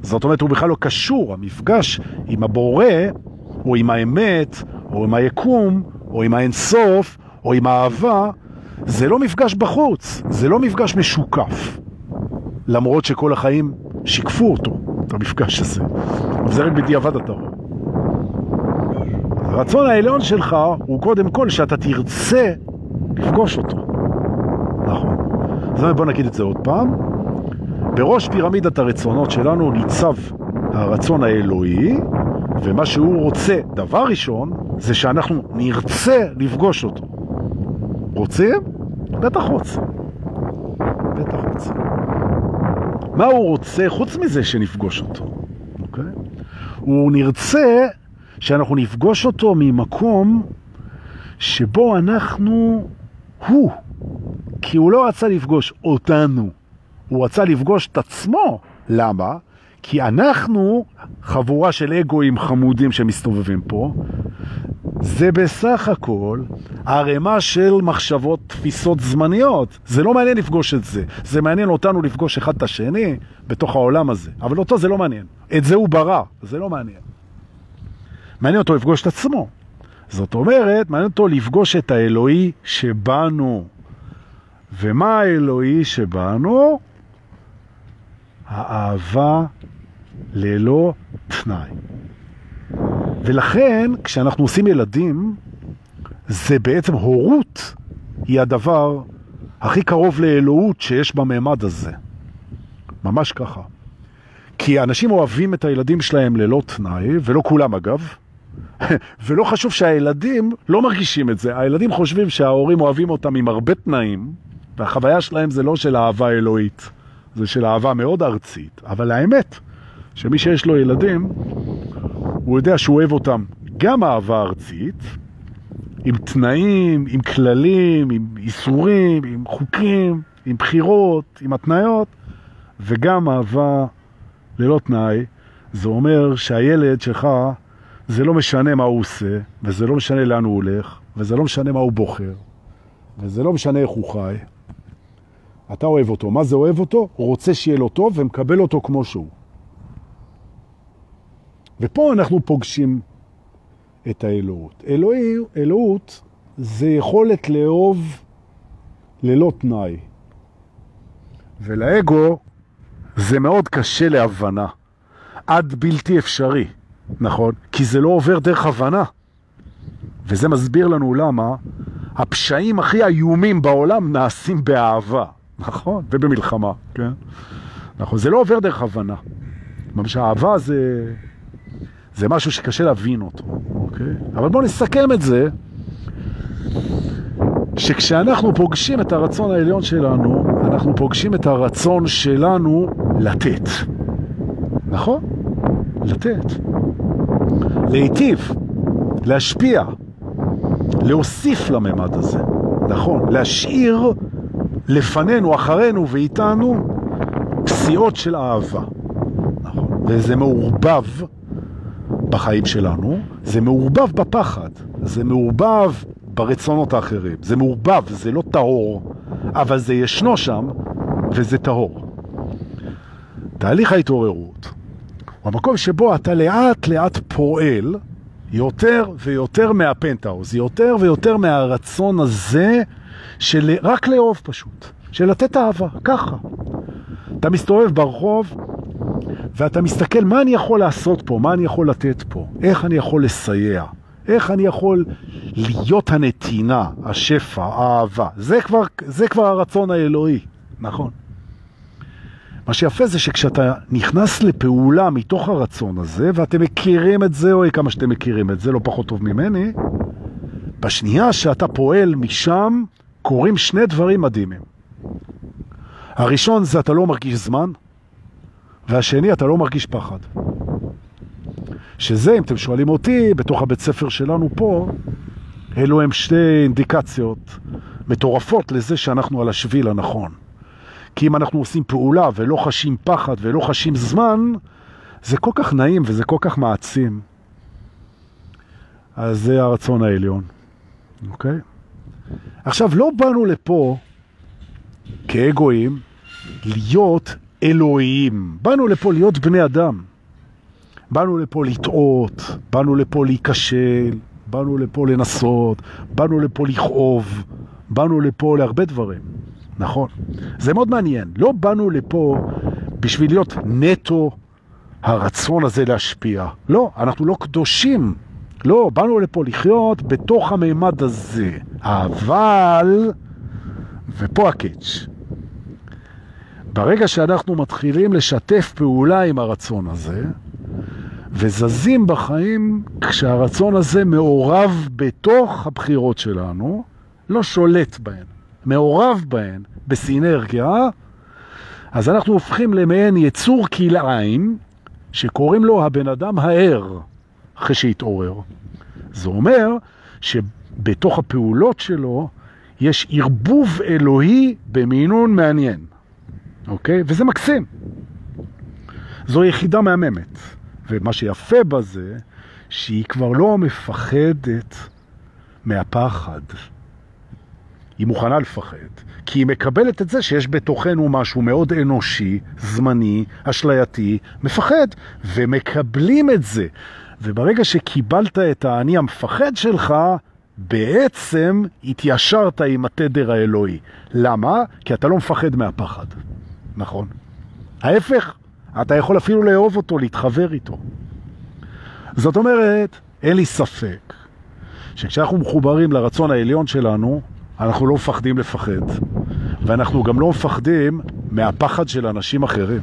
זאת אומרת, הוא בכלל לא קשור, המפגש עם הבורא, או עם האמת, או עם היקום, או עם האינסוף, או עם האהבה, זה לא מפגש בחוץ, זה לא מפגש משוקף. למרות שכל החיים שיקפו אותו, את המפגש הזה. אבל זה רק בדיעבד אתה רואה. הרצון העליון שלך הוא קודם כל שאתה תרצה לפגוש אותו. נכון. אז בוא נגיד את זה עוד פעם. בראש פירמידת הרצונות שלנו ניצב הרצון האלוהי, ומה שהוא רוצה, דבר ראשון, זה שאנחנו נרצה לפגוש אותו. רוצים? בטח רוצים. בטח רוצים. מה הוא רוצה חוץ מזה שנפגוש אותו? אוקיי? הוא נרצה שאנחנו נפגוש אותו ממקום שבו אנחנו הוא, כי הוא לא רצה לפגוש אותנו, הוא רצה לפגוש את עצמו. למה? כי אנחנו חבורה של אגואים חמודים שמסתובבים פה, זה בסך הכל ערימה של מחשבות, תפיסות זמניות. זה לא מעניין לפגוש את זה. זה מעניין אותנו לפגוש אחד את השני בתוך העולם הזה. אבל אותו זה לא מעניין. את זה הוא ברא, זה לא מעניין. מעניין אותו לפגוש את עצמו. זאת אומרת, מעניין אותו לפגוש את האלוהי שבנו. ומה האלוהי שבנו? האהבה ללא תנאי. ולכן, כשאנחנו עושים ילדים, זה בעצם הורות היא הדבר הכי קרוב לאלוהות שיש בממד הזה. ממש ככה. כי אנשים אוהבים את הילדים שלהם ללא תנאי, ולא כולם אגב, ולא חשוב שהילדים לא מרגישים את זה. הילדים חושבים שההורים אוהבים אותם עם הרבה תנאים, והחוויה שלהם זה לא של אהבה אלוהית, זה של אהבה מאוד ארצית. אבל האמת, שמי שיש לו ילדים, הוא יודע שהוא אוהב אותם גם אהבה ארצית, עם תנאים, עם כללים, עם איסורים, עם חוקים, עם בחירות, עם התניות, וגם אהבה ללא תנאי. זה אומר שהילד שלך, זה לא משנה מה הוא עושה, וזה לא משנה לאן הוא הולך, וזה לא משנה מה הוא בוחר, וזה לא משנה איך הוא חי. אתה אוהב אותו. מה זה אוהב אותו? הוא רוצה שיהיה לו טוב ומקבל אותו כמו שהוא. ופה אנחנו פוגשים את האלוהות. אלוהי, אלוהות זה יכולת לאהוב ללא תנאי. ולאגו זה מאוד קשה להבנה, עד בלתי אפשרי, נכון? כי זה לא עובר דרך הבנה. וזה מסביר לנו למה הפשעים הכי איומים בעולם נעשים באהבה, נכון? ובמלחמה, כן? נכון, זה לא עובר דרך הבנה. ממש האהבה זה... זה משהו שקשה להבין אותו, אוקיי? אבל בואו נסכם את זה, שכשאנחנו פוגשים את הרצון העליון שלנו, אנחנו פוגשים את הרצון שלנו לתת. נכון? לתת. להיטיב, להשפיע, להוסיף לממד הזה. נכון, להשאיר לפנינו, אחרינו ואיתנו פסיעות של אהבה. נכון, וזה מעורבב בחיים שלנו, זה מעורבב בפחד, זה מעורבב ברצונות האחרים, זה מעורבב, זה לא טהור, אבל זה ישנו שם וזה טהור. תהליך ההתעוררות הוא המקום שבו אתה לאט לאט פועל יותר ויותר מהפנטאוז, יותר ויותר מהרצון הזה של רק לאהוב פשוט, של לתת אהבה, ככה. אתה מסתובב ברחוב, ואתה מסתכל מה אני יכול לעשות פה, מה אני יכול לתת פה, איך אני יכול לסייע, איך אני יכול להיות הנתינה, השפע, האהבה. זה כבר, זה כבר הרצון האלוהי, נכון. מה שיפה זה שכשאתה נכנס לפעולה מתוך הרצון הזה, ואתם מכירים את זה, או כמה שאתם מכירים את זה, לא פחות טוב ממני, בשנייה שאתה פועל משם, קורים שני דברים מדהימים. הראשון זה אתה לא מרגיש זמן, והשני, אתה לא מרגיש פחד. שזה, אם אתם שואלים אותי, בתוך הבית ספר שלנו פה, אלו הם שתי אינדיקציות מטורפות לזה שאנחנו על השביל הנכון. כי אם אנחנו עושים פעולה ולא חשים פחד ולא חשים זמן, זה כל כך נעים וזה כל כך מעצים. אז זה הרצון העליון, אוקיי? עכשיו, לא באנו לפה כאגואים להיות אלוהים. באנו לפה להיות בני אדם. באנו לפה לטעות, באנו לפה להיכשל, באנו לפה לנסות, באנו לפה לכאוב, באנו לפה להרבה דברים. נכון. זה מאוד מעניין. לא באנו לפה בשביל להיות נטו הרצון הזה להשפיע. לא, אנחנו לא קדושים. לא, באנו לפה לחיות בתוך המימד הזה. אבל, ופה הקאץ', ברגע שאנחנו מתחילים לשתף פעולה עם הרצון הזה, וזזים בחיים כשהרצון הזה מעורב בתוך הבחירות שלנו, לא שולט בהן, מעורב בהן בסינרגיה, אז אנחנו הופכים למעין יצור כלאיים שקוראים לו הבן אדם הער. אחרי שהתעורר? זה אומר שבתוך הפעולות שלו יש ערבוב אלוהי במינון מעניין, אוקיי? וזה מקסים. זו יחידה מהממת. ומה שיפה בזה, שהיא כבר לא מפחדת מהפחד. היא מוכנה לפחד, כי היא מקבלת את זה שיש בתוכנו משהו מאוד אנושי, זמני, אשלייתי, מפחד, ומקבלים את זה. וברגע שקיבלת את האני המפחד שלך, בעצם התיישרת עם התדר האלוהי. למה? כי אתה לא מפחד מהפחד, נכון? ההפך, אתה יכול אפילו לאהוב אותו, להתחבר איתו. זאת אומרת, אין לי ספק שכשאנחנו מחוברים לרצון העליון שלנו, אנחנו לא מפחדים לפחד, ואנחנו גם לא מפחדים מהפחד של אנשים אחרים.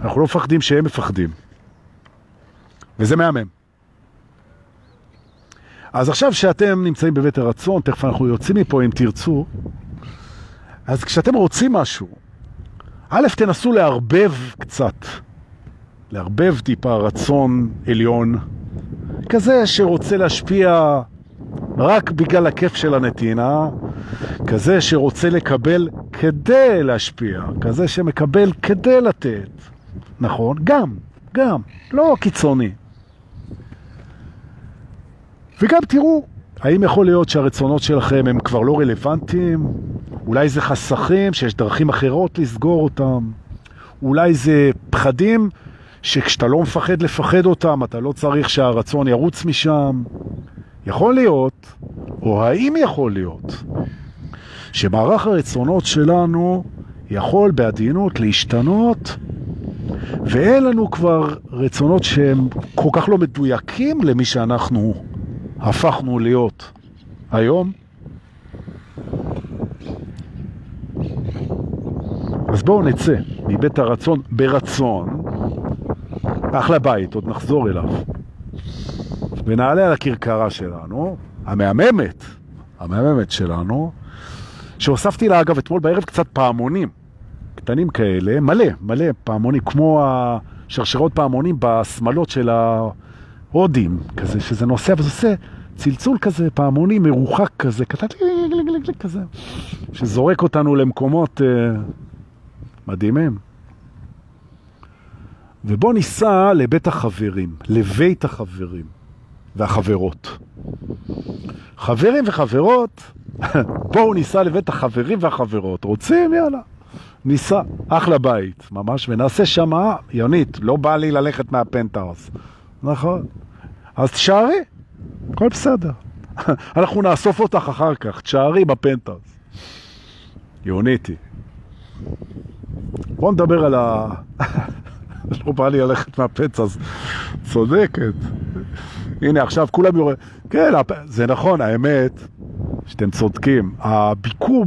אנחנו לא מפחדים שהם מפחדים, וזה מהמם. אז עכשיו שאתם נמצאים בבית הרצון, תכף אנחנו יוצאים מפה אם תרצו, אז כשאתם רוצים משהו, א', תנסו לערבב קצת, לערבב טיפה רצון עליון, כזה שרוצה להשפיע רק בגלל הכיף של הנתינה, כזה שרוצה לקבל כדי להשפיע, כזה שמקבל כדי לתת. נכון? גם, גם, לא קיצוני. וגם תראו, האם יכול להיות שהרצונות שלכם הם כבר לא רלוונטיים? אולי זה חסכים שיש דרכים אחרות לסגור אותם? אולי זה פחדים שכשאתה לא מפחד לפחד אותם, אתה לא צריך שהרצון ירוץ משם? יכול להיות, או האם יכול להיות, שמערך הרצונות שלנו יכול בעדינות להשתנות ואין לנו כבר רצונות שהם כל כך לא מדויקים למי שאנחנו הפכנו להיות היום. אז בואו נצא מבית הרצון ברצון, אחלה בית, עוד נחזור אליו. ונעלה על הכרכרה שלנו, המהממת, המהממת שלנו, שהוספתי לה אגב אתמול בערב קצת פעמונים, קטנים כאלה, מלא, מלא פעמונים, כמו השרשרות פעמונים בשמלות של ההודים, כזה, שזה נוסע וזה עושה צלצול כזה, פעמוני מרוחק כזה, קטן, כזה, שזורק אותנו למקומות uh, מדהימים. ובוא ניסע לבית החברים, לבית החברים. והחברות. חברים וחברות, בואו ניסע לבית החברים והחברות. רוצים? יאללה. ניסע, אחלה בית, ממש, ונעשה שמה, יונית, לא בא לי ללכת מהפנטהאוס. נכון. אז תשארי, הכל בסדר. אנחנו נאסוף אותך אחר כך, תשארי בפנטהאוס. יוניתי. בואו נדבר על ה... לא בא לי ללכת מהפנטהאוס. צודקת. הנה, עכשיו כולם יורד... כן, זה נכון, האמת שאתם צודקים. הביקור.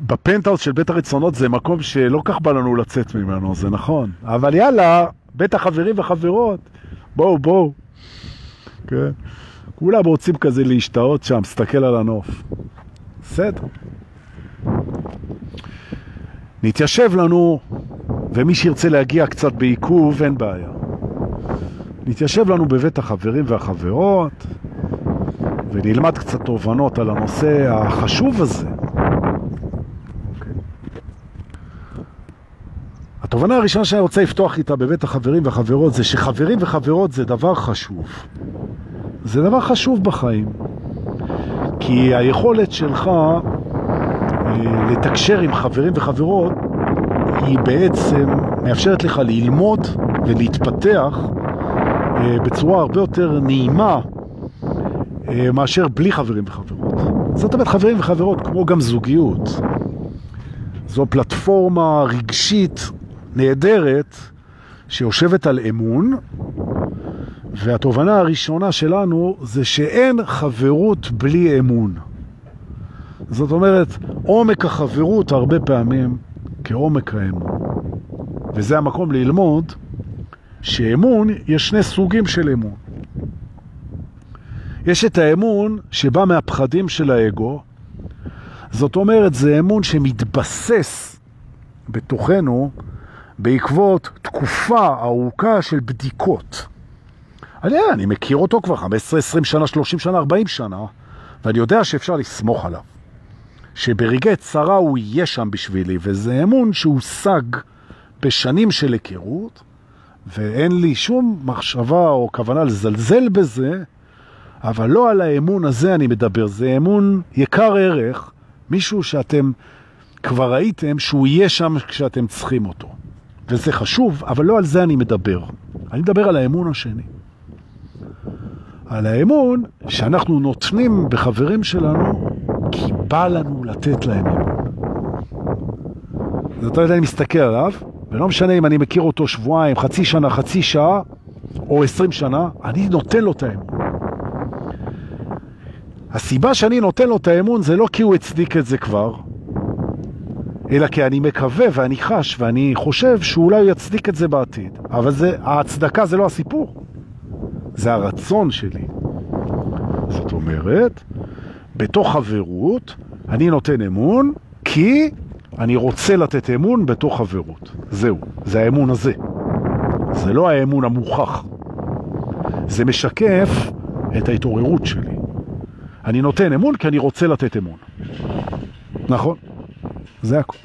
בפנטהאוס של בית הרצונות זה מקום שלא כך בא לנו לצאת ממנו, זה נכון. אבל יאללה, בית החברים וחברות, בואו, בואו. כן. כולם רוצים כזה להשתאות שם, סתכל על הנוף. בסדר. נתיישב לנו, ומי שירצה להגיע קצת בעיכוב, אין בעיה. נתיישב לנו בבית החברים והחברות ונלמד קצת תובנות על הנושא החשוב הזה. התובנה הראשונה שאני רוצה לפתוח איתה בבית החברים והחברות זה שחברים וחברות זה דבר חשוב. זה דבר חשוב בחיים. כי היכולת שלך אה, לתקשר עם חברים וחברות היא בעצם מאפשרת לך ללמוד ולהתפתח בצורה הרבה יותר נעימה אה, מאשר בלי חברים וחברות. זאת אומרת, חברים וחברות, כמו גם זוגיות, זו פלטפורמה רגשית נהדרת שיושבת על אמון, והתובנה הראשונה שלנו זה שאין חברות בלי אמון. זאת אומרת, עומק החברות הרבה פעמים כעומק האמון. וזה המקום ללמוד שאמון, יש שני סוגים של אמון. יש את האמון שבא מהפחדים של האגו, זאת אומרת, זה אמון שמתבסס בתוכנו בעקבות תקופה ארוכה של בדיקות. אני, אני מכיר אותו כבר 15, 20 שנה, 30 שנה, 40 שנה, ואני יודע שאפשר לסמוך עליו. שברגעי צרה הוא יהיה שם בשבילי, וזה אמון שהושג בשנים של היכרות, ואין לי שום מחשבה או כוונה לזלזל בזה, אבל לא על האמון הזה אני מדבר, זה אמון יקר ערך, מישהו שאתם כבר ראיתם שהוא יהיה שם כשאתם צריכים אותו. וזה חשוב, אבל לא על זה אני מדבר. אני מדבר על האמון השני. על האמון שאנחנו נותנים בחברים שלנו כי בא לנו לתת להם אמון. זאת אומרת, אני מסתכל עליו, ולא משנה אם אני מכיר אותו שבועיים, חצי שנה, חצי שעה, או עשרים שנה, אני נותן לו את האמון. הסיבה שאני נותן לו את האמון זה לא כי הוא הצדיק את זה כבר, אלא כי אני מקווה ואני חש ואני חושב שאולי הוא יצדיק את זה בעתיד. אבל זה, ההצדקה זה לא הסיפור, זה הרצון שלי. זאת אומרת, בתוך חברות אני נותן אמון כי אני רוצה לתת אמון בתוך חברות. זהו, זה האמון הזה. זה לא האמון המוכח. זה משקף את ההתעוררות שלי. אני נותן אמון כי אני רוצה לתת אמון. נכון? זה הכל.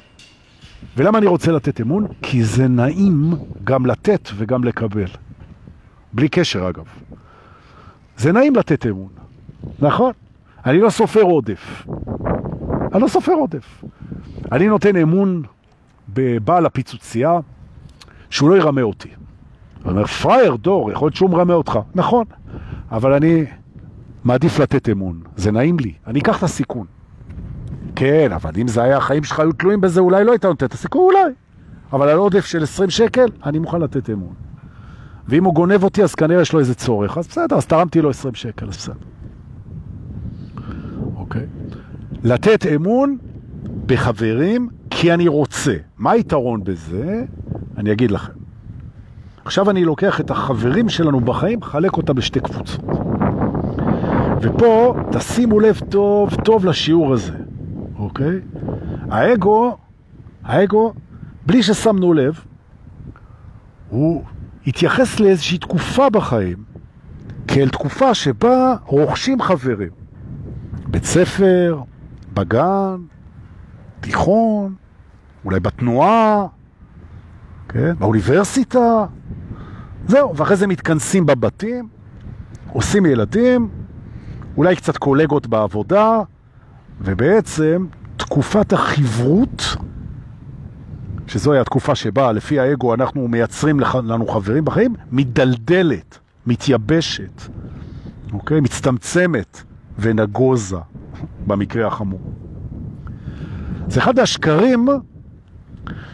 ולמה אני רוצה לתת אמון? כי זה נעים גם לתת וגם לקבל. בלי קשר אגב. זה נעים לתת אמון, נכון? אני לא סופר עודף. אני לא סופר עודף. אני נותן אמון בבעל הפיצוצייה שהוא לא ירמה אותי. אני אומר, פרייר, דור, יכול להיות שהוא מרמה אותך. נכון, אבל אני מעדיף לתת אמון. זה נעים לי. אני אקח את הסיכון. כן, אבל אם זה היה, החיים שלך היו תלויים בזה, אולי לא היית נותן את הסיכון, אולי. אבל על עודף של 20 שקל, אני מוכן לתת אמון. ואם הוא גונב אותי, אז כנראה יש לו איזה צורך. אז בסדר, אז תרמתי לו 20 שקל, אז בסדר. אוקיי? לתת אמון בחברים כי אני רוצה. מה היתרון בזה? אני אגיד לכם. עכשיו אני לוקח את החברים שלנו בחיים, חלק אותם לשתי קבוצות. ופה תשימו לב טוב טוב לשיעור הזה, אוקיי? האגו, האגו, בלי ששמנו לב, הוא התייחס לאיזושהי תקופה בחיים, כאל תקופה שבה רוכשים חברים. בית ספר, בגן, תיכון, אולי בתנועה, כן? באוניברסיטה, זהו, ואחרי זה מתכנסים בבתים, עושים ילדים, אולי קצת קולגות בעבודה, ובעצם תקופת החברות, שזוהי התקופה שבה לפי האגו אנחנו מייצרים לנו חברים בחיים, מדלדלת, מתייבשת, אוקיי? מצטמצמת ונגוזה במקרה החמור. זה אחד השקרים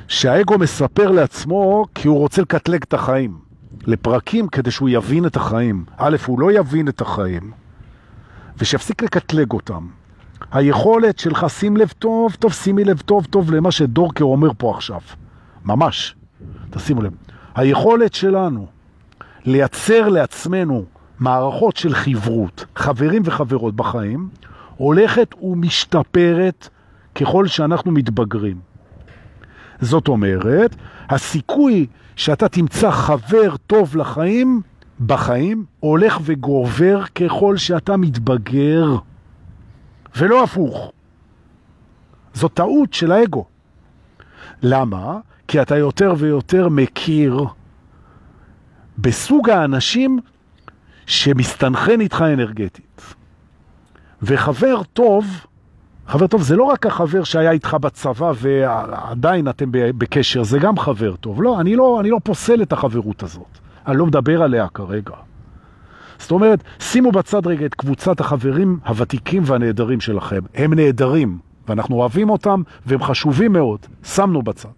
שהאגו מספר לעצמו כי הוא רוצה לקטלג את החיים לפרקים כדי שהוא יבין את החיים. א', הוא לא יבין את החיים, ושיפסיק לקטלג אותם. היכולת שלך, שים לב טוב, טוב, שימי לב טוב, טוב למה שדורקר אומר פה עכשיו. ממש. תשימו לב. היכולת שלנו לייצר לעצמנו מערכות של חברות, חברים וחברות בחיים, הולכת ומשתפרת ככל שאנחנו מתבגרים. זאת אומרת, הסיכוי שאתה תמצא חבר טוב לחיים, בחיים, הולך וגובר ככל שאתה מתבגר, ולא הפוך. זו טעות של האגו. למה? כי אתה יותר ויותר מכיר בסוג האנשים שמסתנכן איתך אנרגטית. וחבר טוב, חבר טוב זה לא רק החבר שהיה איתך בצבא ועדיין אתם בקשר, זה גם חבר טוב. לא, אני לא, אני לא פוסל את החברות הזאת. אני לא מדבר עליה כרגע. זאת אומרת, שימו בצד רגע את קבוצת החברים הוותיקים והנהדרים שלכם. הם נהדרים, ואנחנו אוהבים אותם, והם חשובים מאוד. שמנו בצד.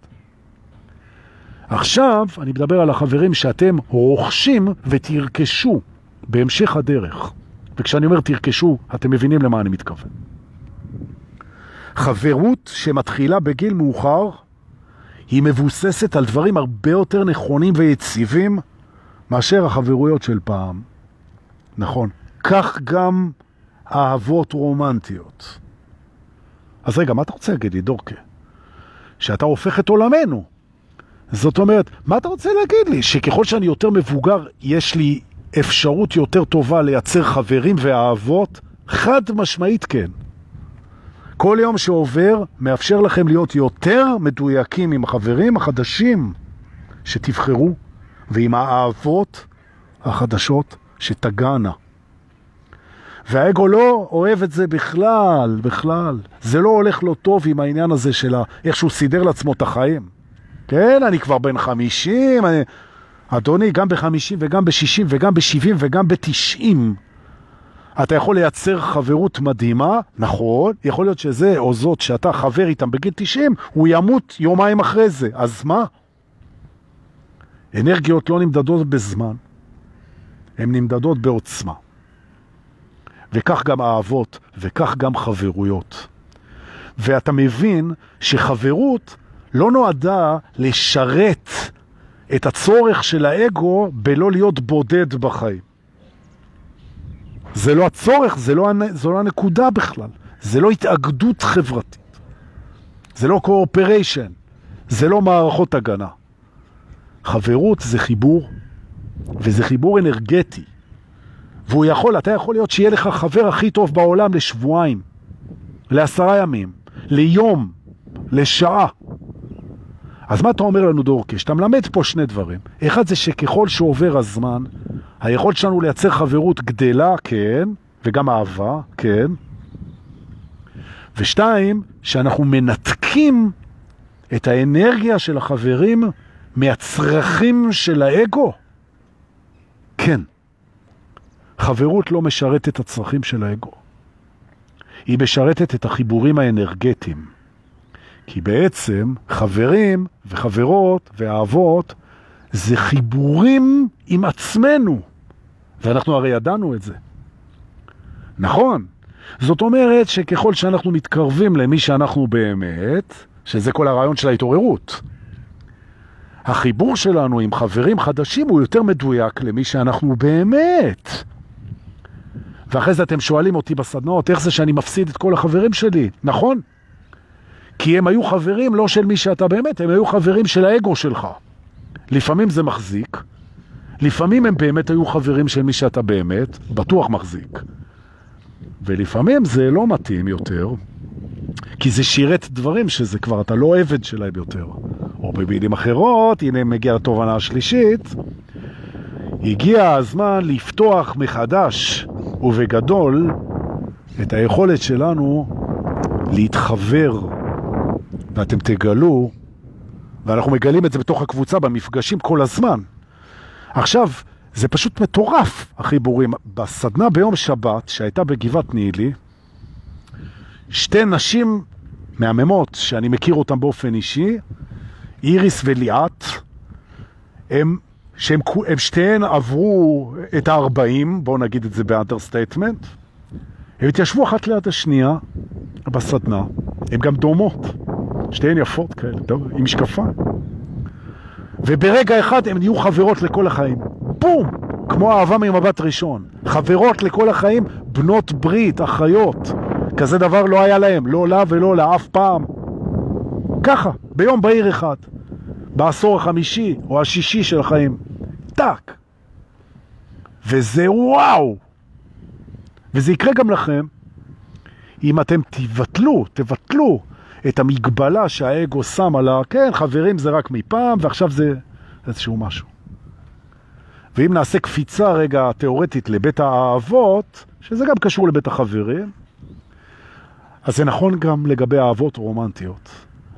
עכשיו אני מדבר על החברים שאתם רוכשים ותרכשו בהמשך הדרך. וכשאני אומר תרכשו, אתם מבינים למה אני מתכוון. חברות שמתחילה בגיל מאוחר היא מבוססת על דברים הרבה יותר נכונים ויציבים מאשר החברויות של פעם. נכון. כך גם אהבות רומנטיות. אז רגע, מה אתה רוצה להגיד לי, דורקה? שאתה הופך את עולמנו. זאת אומרת, מה אתה רוצה להגיד לי? שככל שאני יותר מבוגר, יש לי אפשרות יותר טובה לייצר חברים ואהבות? חד משמעית כן. כל יום שעובר מאפשר לכם להיות יותר מדויקים עם החברים החדשים שתבחרו ועם האהבות החדשות שתגענה. והאגו לא אוהב את זה בכלל, בכלל. זה לא הולך לו טוב עם העניין הזה של איך שהוא סידר לעצמו את החיים. כן, אני כבר בן 50, אני... אדוני, גם ב-50 וגם ב-60 וגם ב-70 וגם ב-90. אתה יכול לייצר חברות מדהימה, נכון, יכול להיות שזה או זאת שאתה חבר איתם בגיל 90, הוא ימות יומיים אחרי זה, אז מה? אנרגיות לא נמדדות בזמן, הן נמדדות בעוצמה. וכך גם אהבות, וכך גם חברויות. ואתה מבין שחברות לא נועדה לשרת את הצורך של האגו בלא להיות בודד בחיים. זה לא הצורך, זה לא, זו לא הנקודה בכלל. זה לא התאגדות חברתית. זה לא cooperation. זה לא מערכות הגנה. חברות זה חיבור, וזה חיבור אנרגטי. והוא יכול, אתה יכול להיות שיהיה לך חבר הכי טוב בעולם לשבועיים, לעשרה ימים, ליום, לשעה. אז מה אתה אומר לנו דורקי? שאתה מלמד פה שני דברים. אחד זה שככל שעובר הזמן, היכולת שלנו לייצר חברות גדלה, כן, וגם אהבה, כן. ושתיים, שאנחנו מנתקים את האנרגיה של החברים מהצרכים של האגו. כן. חברות לא משרתת את הצרכים של האגו. היא משרתת את החיבורים האנרגטיים. כי בעצם חברים וחברות ואהבות זה חיבורים עם עצמנו. ואנחנו הרי ידענו את זה. נכון. זאת אומרת שככל שאנחנו מתקרבים למי שאנחנו באמת, שזה כל הרעיון של ההתעוררות, החיבור שלנו עם חברים חדשים הוא יותר מדויק למי שאנחנו באמת. ואחרי זה אתם שואלים אותי בסדנאות, איך זה שאני מפסיד את כל החברים שלי? נכון. כי הם היו חברים לא של מי שאתה באמת, הם היו חברים של האגו שלך. לפעמים זה מחזיק, לפעמים הם באמת היו חברים של מי שאתה באמת, בטוח מחזיק. ולפעמים זה לא מתאים יותר, כי זה שירת דברים שזה כבר, אתה לא עבד שלהם יותר. או במילים אחרות, הנה מגיע לתובנה השלישית, הגיע הזמן לפתוח מחדש ובגדול את היכולת שלנו להתחבר. ואתם תגלו, ואנחנו מגלים את זה בתוך הקבוצה במפגשים כל הזמן. עכשיו, זה פשוט מטורף, החיבורים. בסדנה ביום שבת, שהייתה בגבעת נילי, שתי נשים מהממות, שאני מכיר אותן באופן אישי, איריס וליאת, הם שהם הם שתיהן עברו את ה-40, בואו נגיד את זה ב understatement, הם התיישבו אחת ליד השנייה בסדנה, הן גם דומות, שתיהן יפות כאלה, עם משקפיים. וברגע אחד הן נהיו חברות לכל החיים. בום! כמו אהבה ממבט ראשון. חברות לכל החיים, בנות ברית, אחיות. כזה דבר לא היה להם, לא לה ולא לה, אף פעם. ככה, ביום בהיר אחד. בעשור החמישי או השישי של החיים. טאק. וזה וואו. וזה יקרה גם לכם אם אתם תבטלו, תבטלו את המגבלה שהאגו שם על ה... כן, חברים זה רק מפעם, ועכשיו זה איזשהו משהו. ואם נעשה קפיצה רגע תיאורטית לבית האהבות, שזה גם קשור לבית החברים, אז זה נכון גם לגבי אהבות רומנטיות.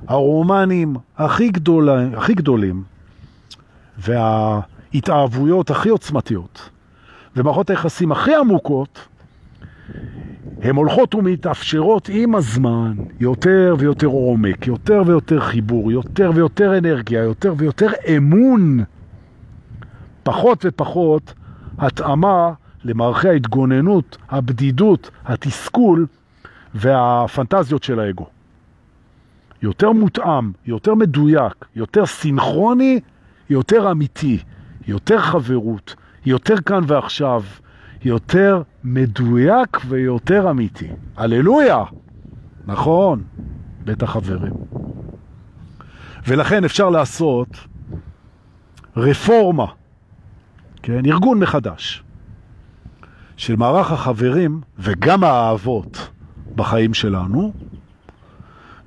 הרומנים הכי, גדול, הכי גדולים וההתאהבויות הכי עוצמתיות ומערכות היחסים הכי עמוקות, הן הולכות ומתאפשרות עם הזמן יותר ויותר עומק, יותר ויותר חיבור, יותר ויותר אנרגיה, יותר ויותר אמון, פחות ופחות התאמה למערכי ההתגוננות, הבדידות, התסכול והפנטזיות של האגו. יותר מותאם, יותר מדויק, יותר סינכרוני, יותר אמיתי, יותר חברות, יותר כאן ועכשיו, יותר מדויק ויותר אמיתי. הללויה! נכון, בית החברים. ולכן אפשר לעשות רפורמה, כן, ארגון מחדש של מערך החברים וגם האהבות בחיים שלנו,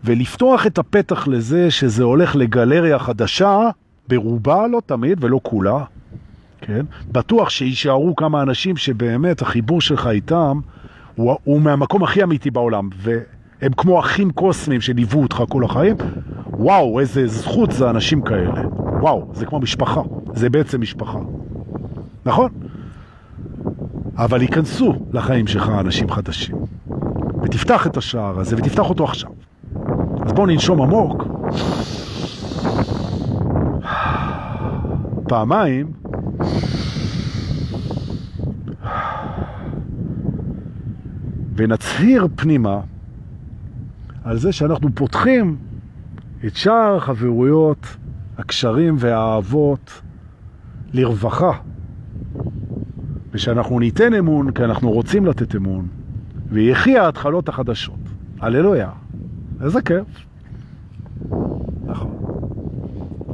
ולפתוח את הפתח לזה שזה הולך לגלריה חדשה, ברובה, לא תמיד ולא כולה, כן? בטוח שישארו כמה אנשים שבאמת החיבור שלך איתם הוא, הוא מהמקום הכי אמיתי בעולם, והם כמו אחים קוסמיים שליוו אותך כל החיים. וואו, איזה זכות זה אנשים כאלה. וואו, זה כמו משפחה, זה בעצם משפחה. נכון? אבל ייכנסו לחיים שלך אנשים חדשים. ותפתח את השער הזה, ותפתח אותו עכשיו. אז בואו ננשום עמוק. פעמיים. ונצהיר פנימה על זה שאנחנו פותחים את שער החברויות, הקשרים והאהבות לרווחה. ושאנחנו ניתן אמון כי אנחנו רוצים לתת אמון, ויחי ההתחלות החדשות. הללויה. איזה כיף. נכון.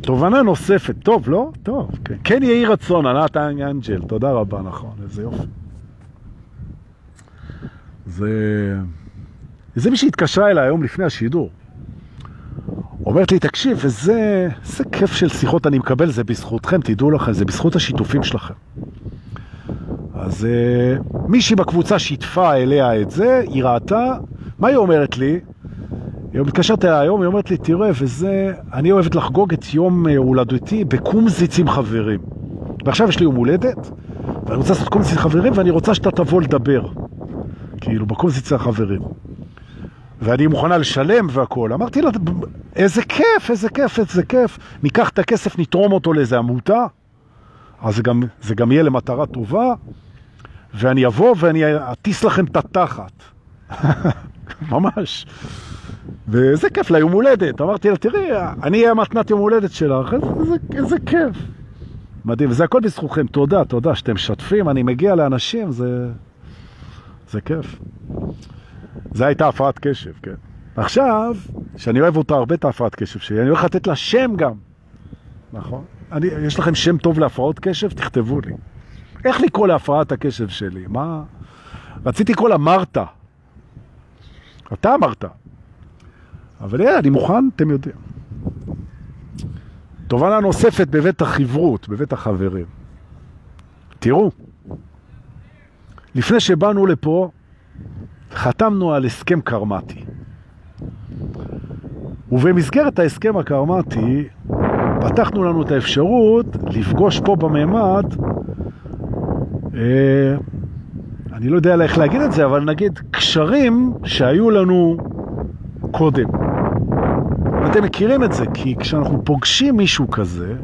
תובנה נוספת, טוב, לא? טוב, כן. כן יהי רצון, ענת אנג'ל, תודה רבה, נכון, איזה יופי. זה... זה מי שהתקשרה אליי היום לפני השידור. אומרת לי, תקשיב, וזה זה כיף של שיחות אני מקבל, זה בזכותכם, תדעו לכם, זה בזכות השיתופים שלכם. אז uh, מישהי בקבוצה שיתפה אליה את זה, היא ראתה, מה היא אומרת לי? היא מתקשרת אליי היום, היא אומרת לי, תראה, וזה, אני אוהבת לחגוג את יום אה, הולדתי בקומזיץ עם חברים. ועכשיו יש לי יום הולדת, ואני רוצה לעשות קומזיץ עם חברים, ואני רוצה שאתה תבוא לדבר. כאילו, בקומזיץ עם החברים. ואני מוכנה לשלם והכל. אמרתי לה, איזה כיף, איזה כיף, איזה כיף. ניקח את הכסף, נתרום אותו לאיזה עמותה, אז זה גם, זה גם יהיה למטרה טובה, ואני אבוא ואני אטיס לכם את התחת. ממש. וזה כיף ליום הולדת. אמרתי לה, תראי, אני אהיה מתנת יום הולדת שלך, איזה, איזה כיף. מדהים, וזה הכל בזכותכם. תודה, תודה שאתם משתפים, אני מגיע לאנשים, זה, זה כיף. זה הייתה הפרעת קשב, כן. עכשיו, שאני אוהב אותה הרבה, את ההפרעת קשב שלי, אני הולך לתת לה שם גם. נכון? אני, יש לכם שם טוב להפרעות קשב? תכתבו לי. איך לקרוא להפרעת הקשב שלי? מה? רציתי לקרוא לה מרתה. אתה אמרת. אבל יאללה, אני מוכן, אתם יודעים. תובנה נוספת בבית החברות, בבית החברים. תראו, לפני שבאנו לפה, חתמנו על הסכם קרמטי. ובמסגרת ההסכם הקרמטי, פתחנו לנו את האפשרות לפגוש פה בממד, אה, אני לא יודע איך להגיד את זה, אבל נגיד קשרים שהיו לנו קודם. אתם מכירים את זה, כי כשאנחנו פוגשים מישהו כזה,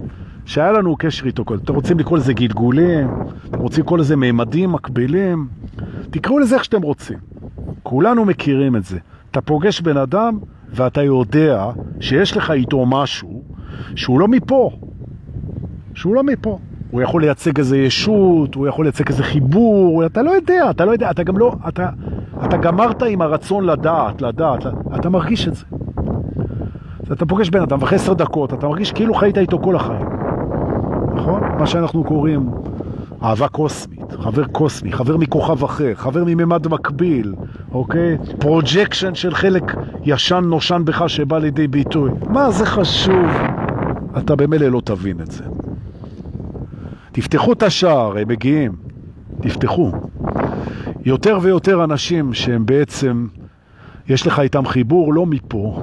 שהיה לנו קשר איתו קודם, אתם רוצים לקרוא לזה גלגולים, אתם רוצים לקרוא לזה מימדים מקבילים, תקראו לזה איך שאתם רוצים. כולנו מכירים את זה. אתה פוגש בן אדם ואתה יודע שיש לך איתו משהו שהוא לא מפה. שהוא לא מפה. הוא יכול לייצג איזה ישות, הוא יכול לייצג איזה חיבור, אתה לא יודע, אתה לא יודע, אתה גם לא, אתה, אתה גמרת עם הרצון לדעת, לדעת, אתה מרגיש את זה. אתה פוגש בן אדם, ואחרי עשר דקות אתה מרגיש כאילו חיית איתו כל החיים. נכון? מה שאנחנו קוראים אהבה קוסמית, חבר קוסמי, חבר מכוכב אחר, חבר מממד מקביל, אוקיי? projection של חלק ישן נושן בך שבא לידי ביטוי. מה זה חשוב? אתה במילא לא תבין את זה. תפתחו את השער, הם מגיעים. תפתחו. יותר ויותר אנשים שהם בעצם, יש לך איתם חיבור לא מפה,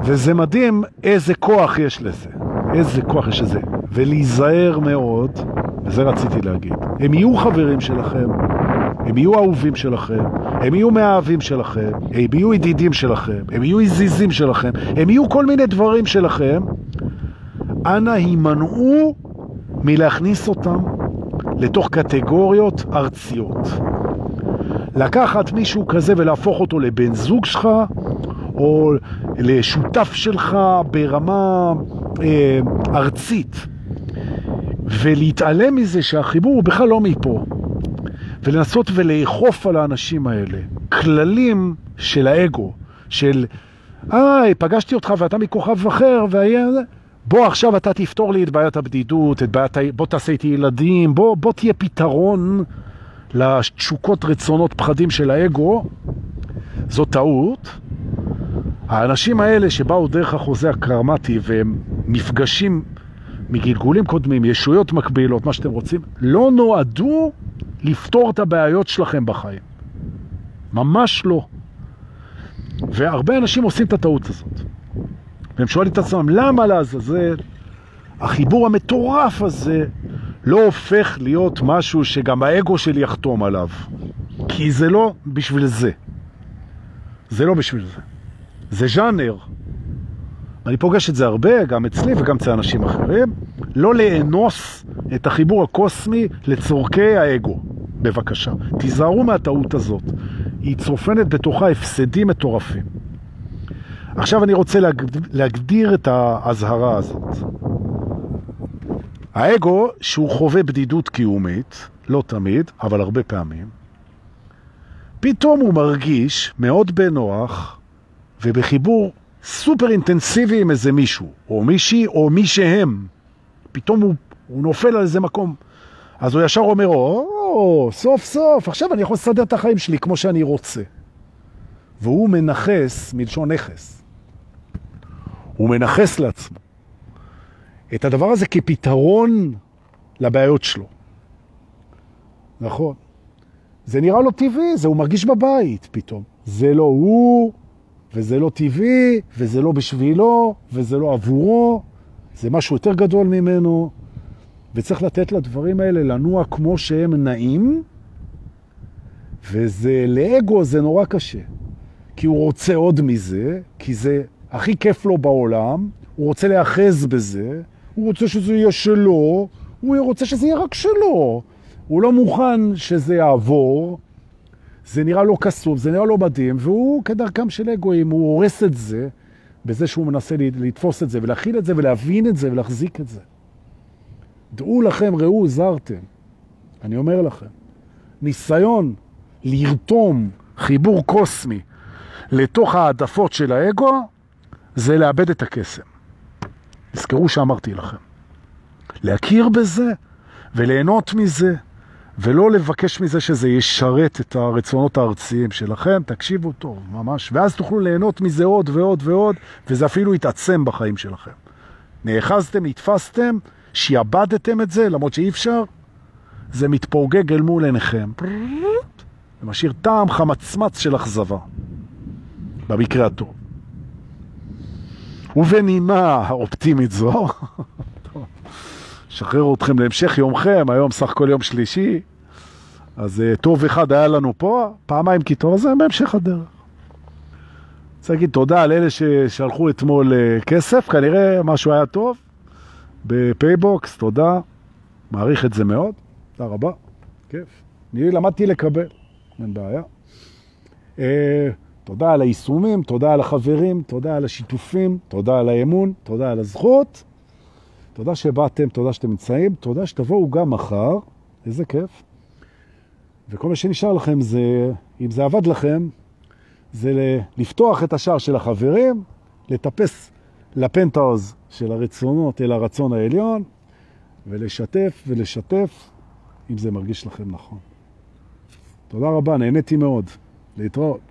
וזה מדהים איזה כוח יש לזה. איזה כוח יש לזה. ולהיזהר מאוד, וזה רציתי להגיד, הם יהיו חברים שלכם, הם יהיו אהובים שלכם, הם יהיו מאהבים שלכם, הם יהיו ידידים שלכם, הם יהיו עזיזים שלכם, הם יהיו כל מיני דברים שלכם. אנא הימנעו מלהכניס אותם לתוך קטגוריות ארציות. לקחת מישהו כזה ולהפוך אותו לבן זוג שלך, או לשותף שלך ברמה אה, ארצית, ולהתעלם מזה שהחיבור הוא בכלל לא מפה, ולנסות ולאכוף על האנשים האלה. כללים של האגו, של, היי, פגשתי אותך ואתה מכוכב אחר, והיה... בוא עכשיו אתה תפתור לי את בעיית הבדידות, את בעיית, בוא תעשה איתי ילדים, בוא, בוא תהיה פתרון לתשוקות, רצונות, פחדים של האגו, זו טעות. האנשים האלה שבאו דרך החוזה הקרמטי והם מפגשים מגלגולים קודמים, ישויות מקבילות, מה שאתם רוצים, לא נועדו לפתור את הבעיות שלכם בחיים. ממש לא. והרבה אנשים עושים את הטעות הזאת. והם שואלים את עצמם, למה לעזאזל החיבור המטורף הזה לא הופך להיות משהו שגם האגו שלי יחתום עליו? כי זה לא בשביל זה. זה לא בשביל זה. זה ז'אנר. אני פוגש את זה הרבה, גם אצלי וגם אצל אנשים אחרים. לא לאנוס את החיבור הקוסמי לצורכי האגו. בבקשה. תיזהרו מהטעות הזאת. היא צופנת בתוכה הפסדים מטורפים. עכשיו אני רוצה להגדיר את ההזהרה הזאת. האגו, שהוא חווה בדידות קיומית, לא תמיד, אבל הרבה פעמים, פתאום הוא מרגיש מאוד בנוח ובחיבור סופר אינטנסיבי עם איזה מישהו, או מישהי, או מי שהם. פתאום הוא, הוא נופל על איזה מקום. אז הוא ישר אומר, או, סוף סוף, עכשיו אני יכול לסדר את החיים שלי כמו שאני רוצה. והוא מנחס, מלשון נכס. הוא מנחס לעצמו את הדבר הזה כפתרון לבעיות שלו. נכון. זה נראה לו טבעי, זה הוא מרגיש בבית פתאום. זה לא הוא, וזה לא טבעי, וזה לא בשבילו, וזה לא עבורו, זה משהו יותר גדול ממנו, וצריך לתת לדברים האלה לנוע כמו שהם נעים, וזה, לאגו זה נורא קשה, כי הוא רוצה עוד מזה, כי זה הכי כיף לו בעולם, הוא רוצה להאחז בזה, הוא רוצה שזה יהיה שלו, הוא רוצה שזה יהיה רק שלו. הוא לא מוכן שזה יעבור, זה נראה לו כסוף, זה נראה לו מדהים, והוא כדרכם של אגואים, הוא הורס את זה בזה שהוא מנסה לתפוס את זה ולהכיל את זה ולהבין את זה ולהחזיק את זה. דעו לכם, ראו, זרתם. אני אומר לכם, ניסיון לרתום חיבור קוסמי לתוך העדפות של האגו, זה לאבד את הקסם. תזכרו שאמרתי לכם. להכיר בזה וליהנות מזה, ולא לבקש מזה שזה ישרת את הרצונות הארציים שלכם, תקשיבו טוב, ממש, ואז תוכלו ליהנות מזה עוד ועוד ועוד, וזה אפילו יתעצם בחיים שלכם. נאחזתם, נתפסתם, שיעבדתם את זה, למרות שאי אפשר, זה מתפוגג אל מול עיניכם. ומשאיר טעם חמצמץ של אכזבה, במקרה הטוב. ובנימה האופטימית זו, שחרר אתכם להמשך יומכם, היום סך הכל יום שלישי, אז uh, טוב אחד היה לנו פה, פעמיים כי טוב, אז זה בהמשך הדרך. רוצה להגיד תודה על אלה ששלחו אתמול אה, כסף, כנראה משהו היה טוב, בפייבוקס, תודה, מעריך את זה מאוד, תודה רבה, כיף. אני למדתי לקבל, אין בעיה. אה, תודה על היישומים, תודה על החברים, תודה על השיתופים, תודה על האמון, תודה על הזכות. תודה שבאתם, תודה שאתם נמצאים, תודה שתבואו גם מחר, איזה כיף. וכל מה שנשאר לכם זה, אם זה עבד לכם, זה לפתוח את השער של החברים, לטפס לפנטאוז של הרצונות אל הרצון העליון, ולשתף ולשתף, אם זה מרגיש לכם נכון. תודה רבה, נהניתי מאוד. להתראות.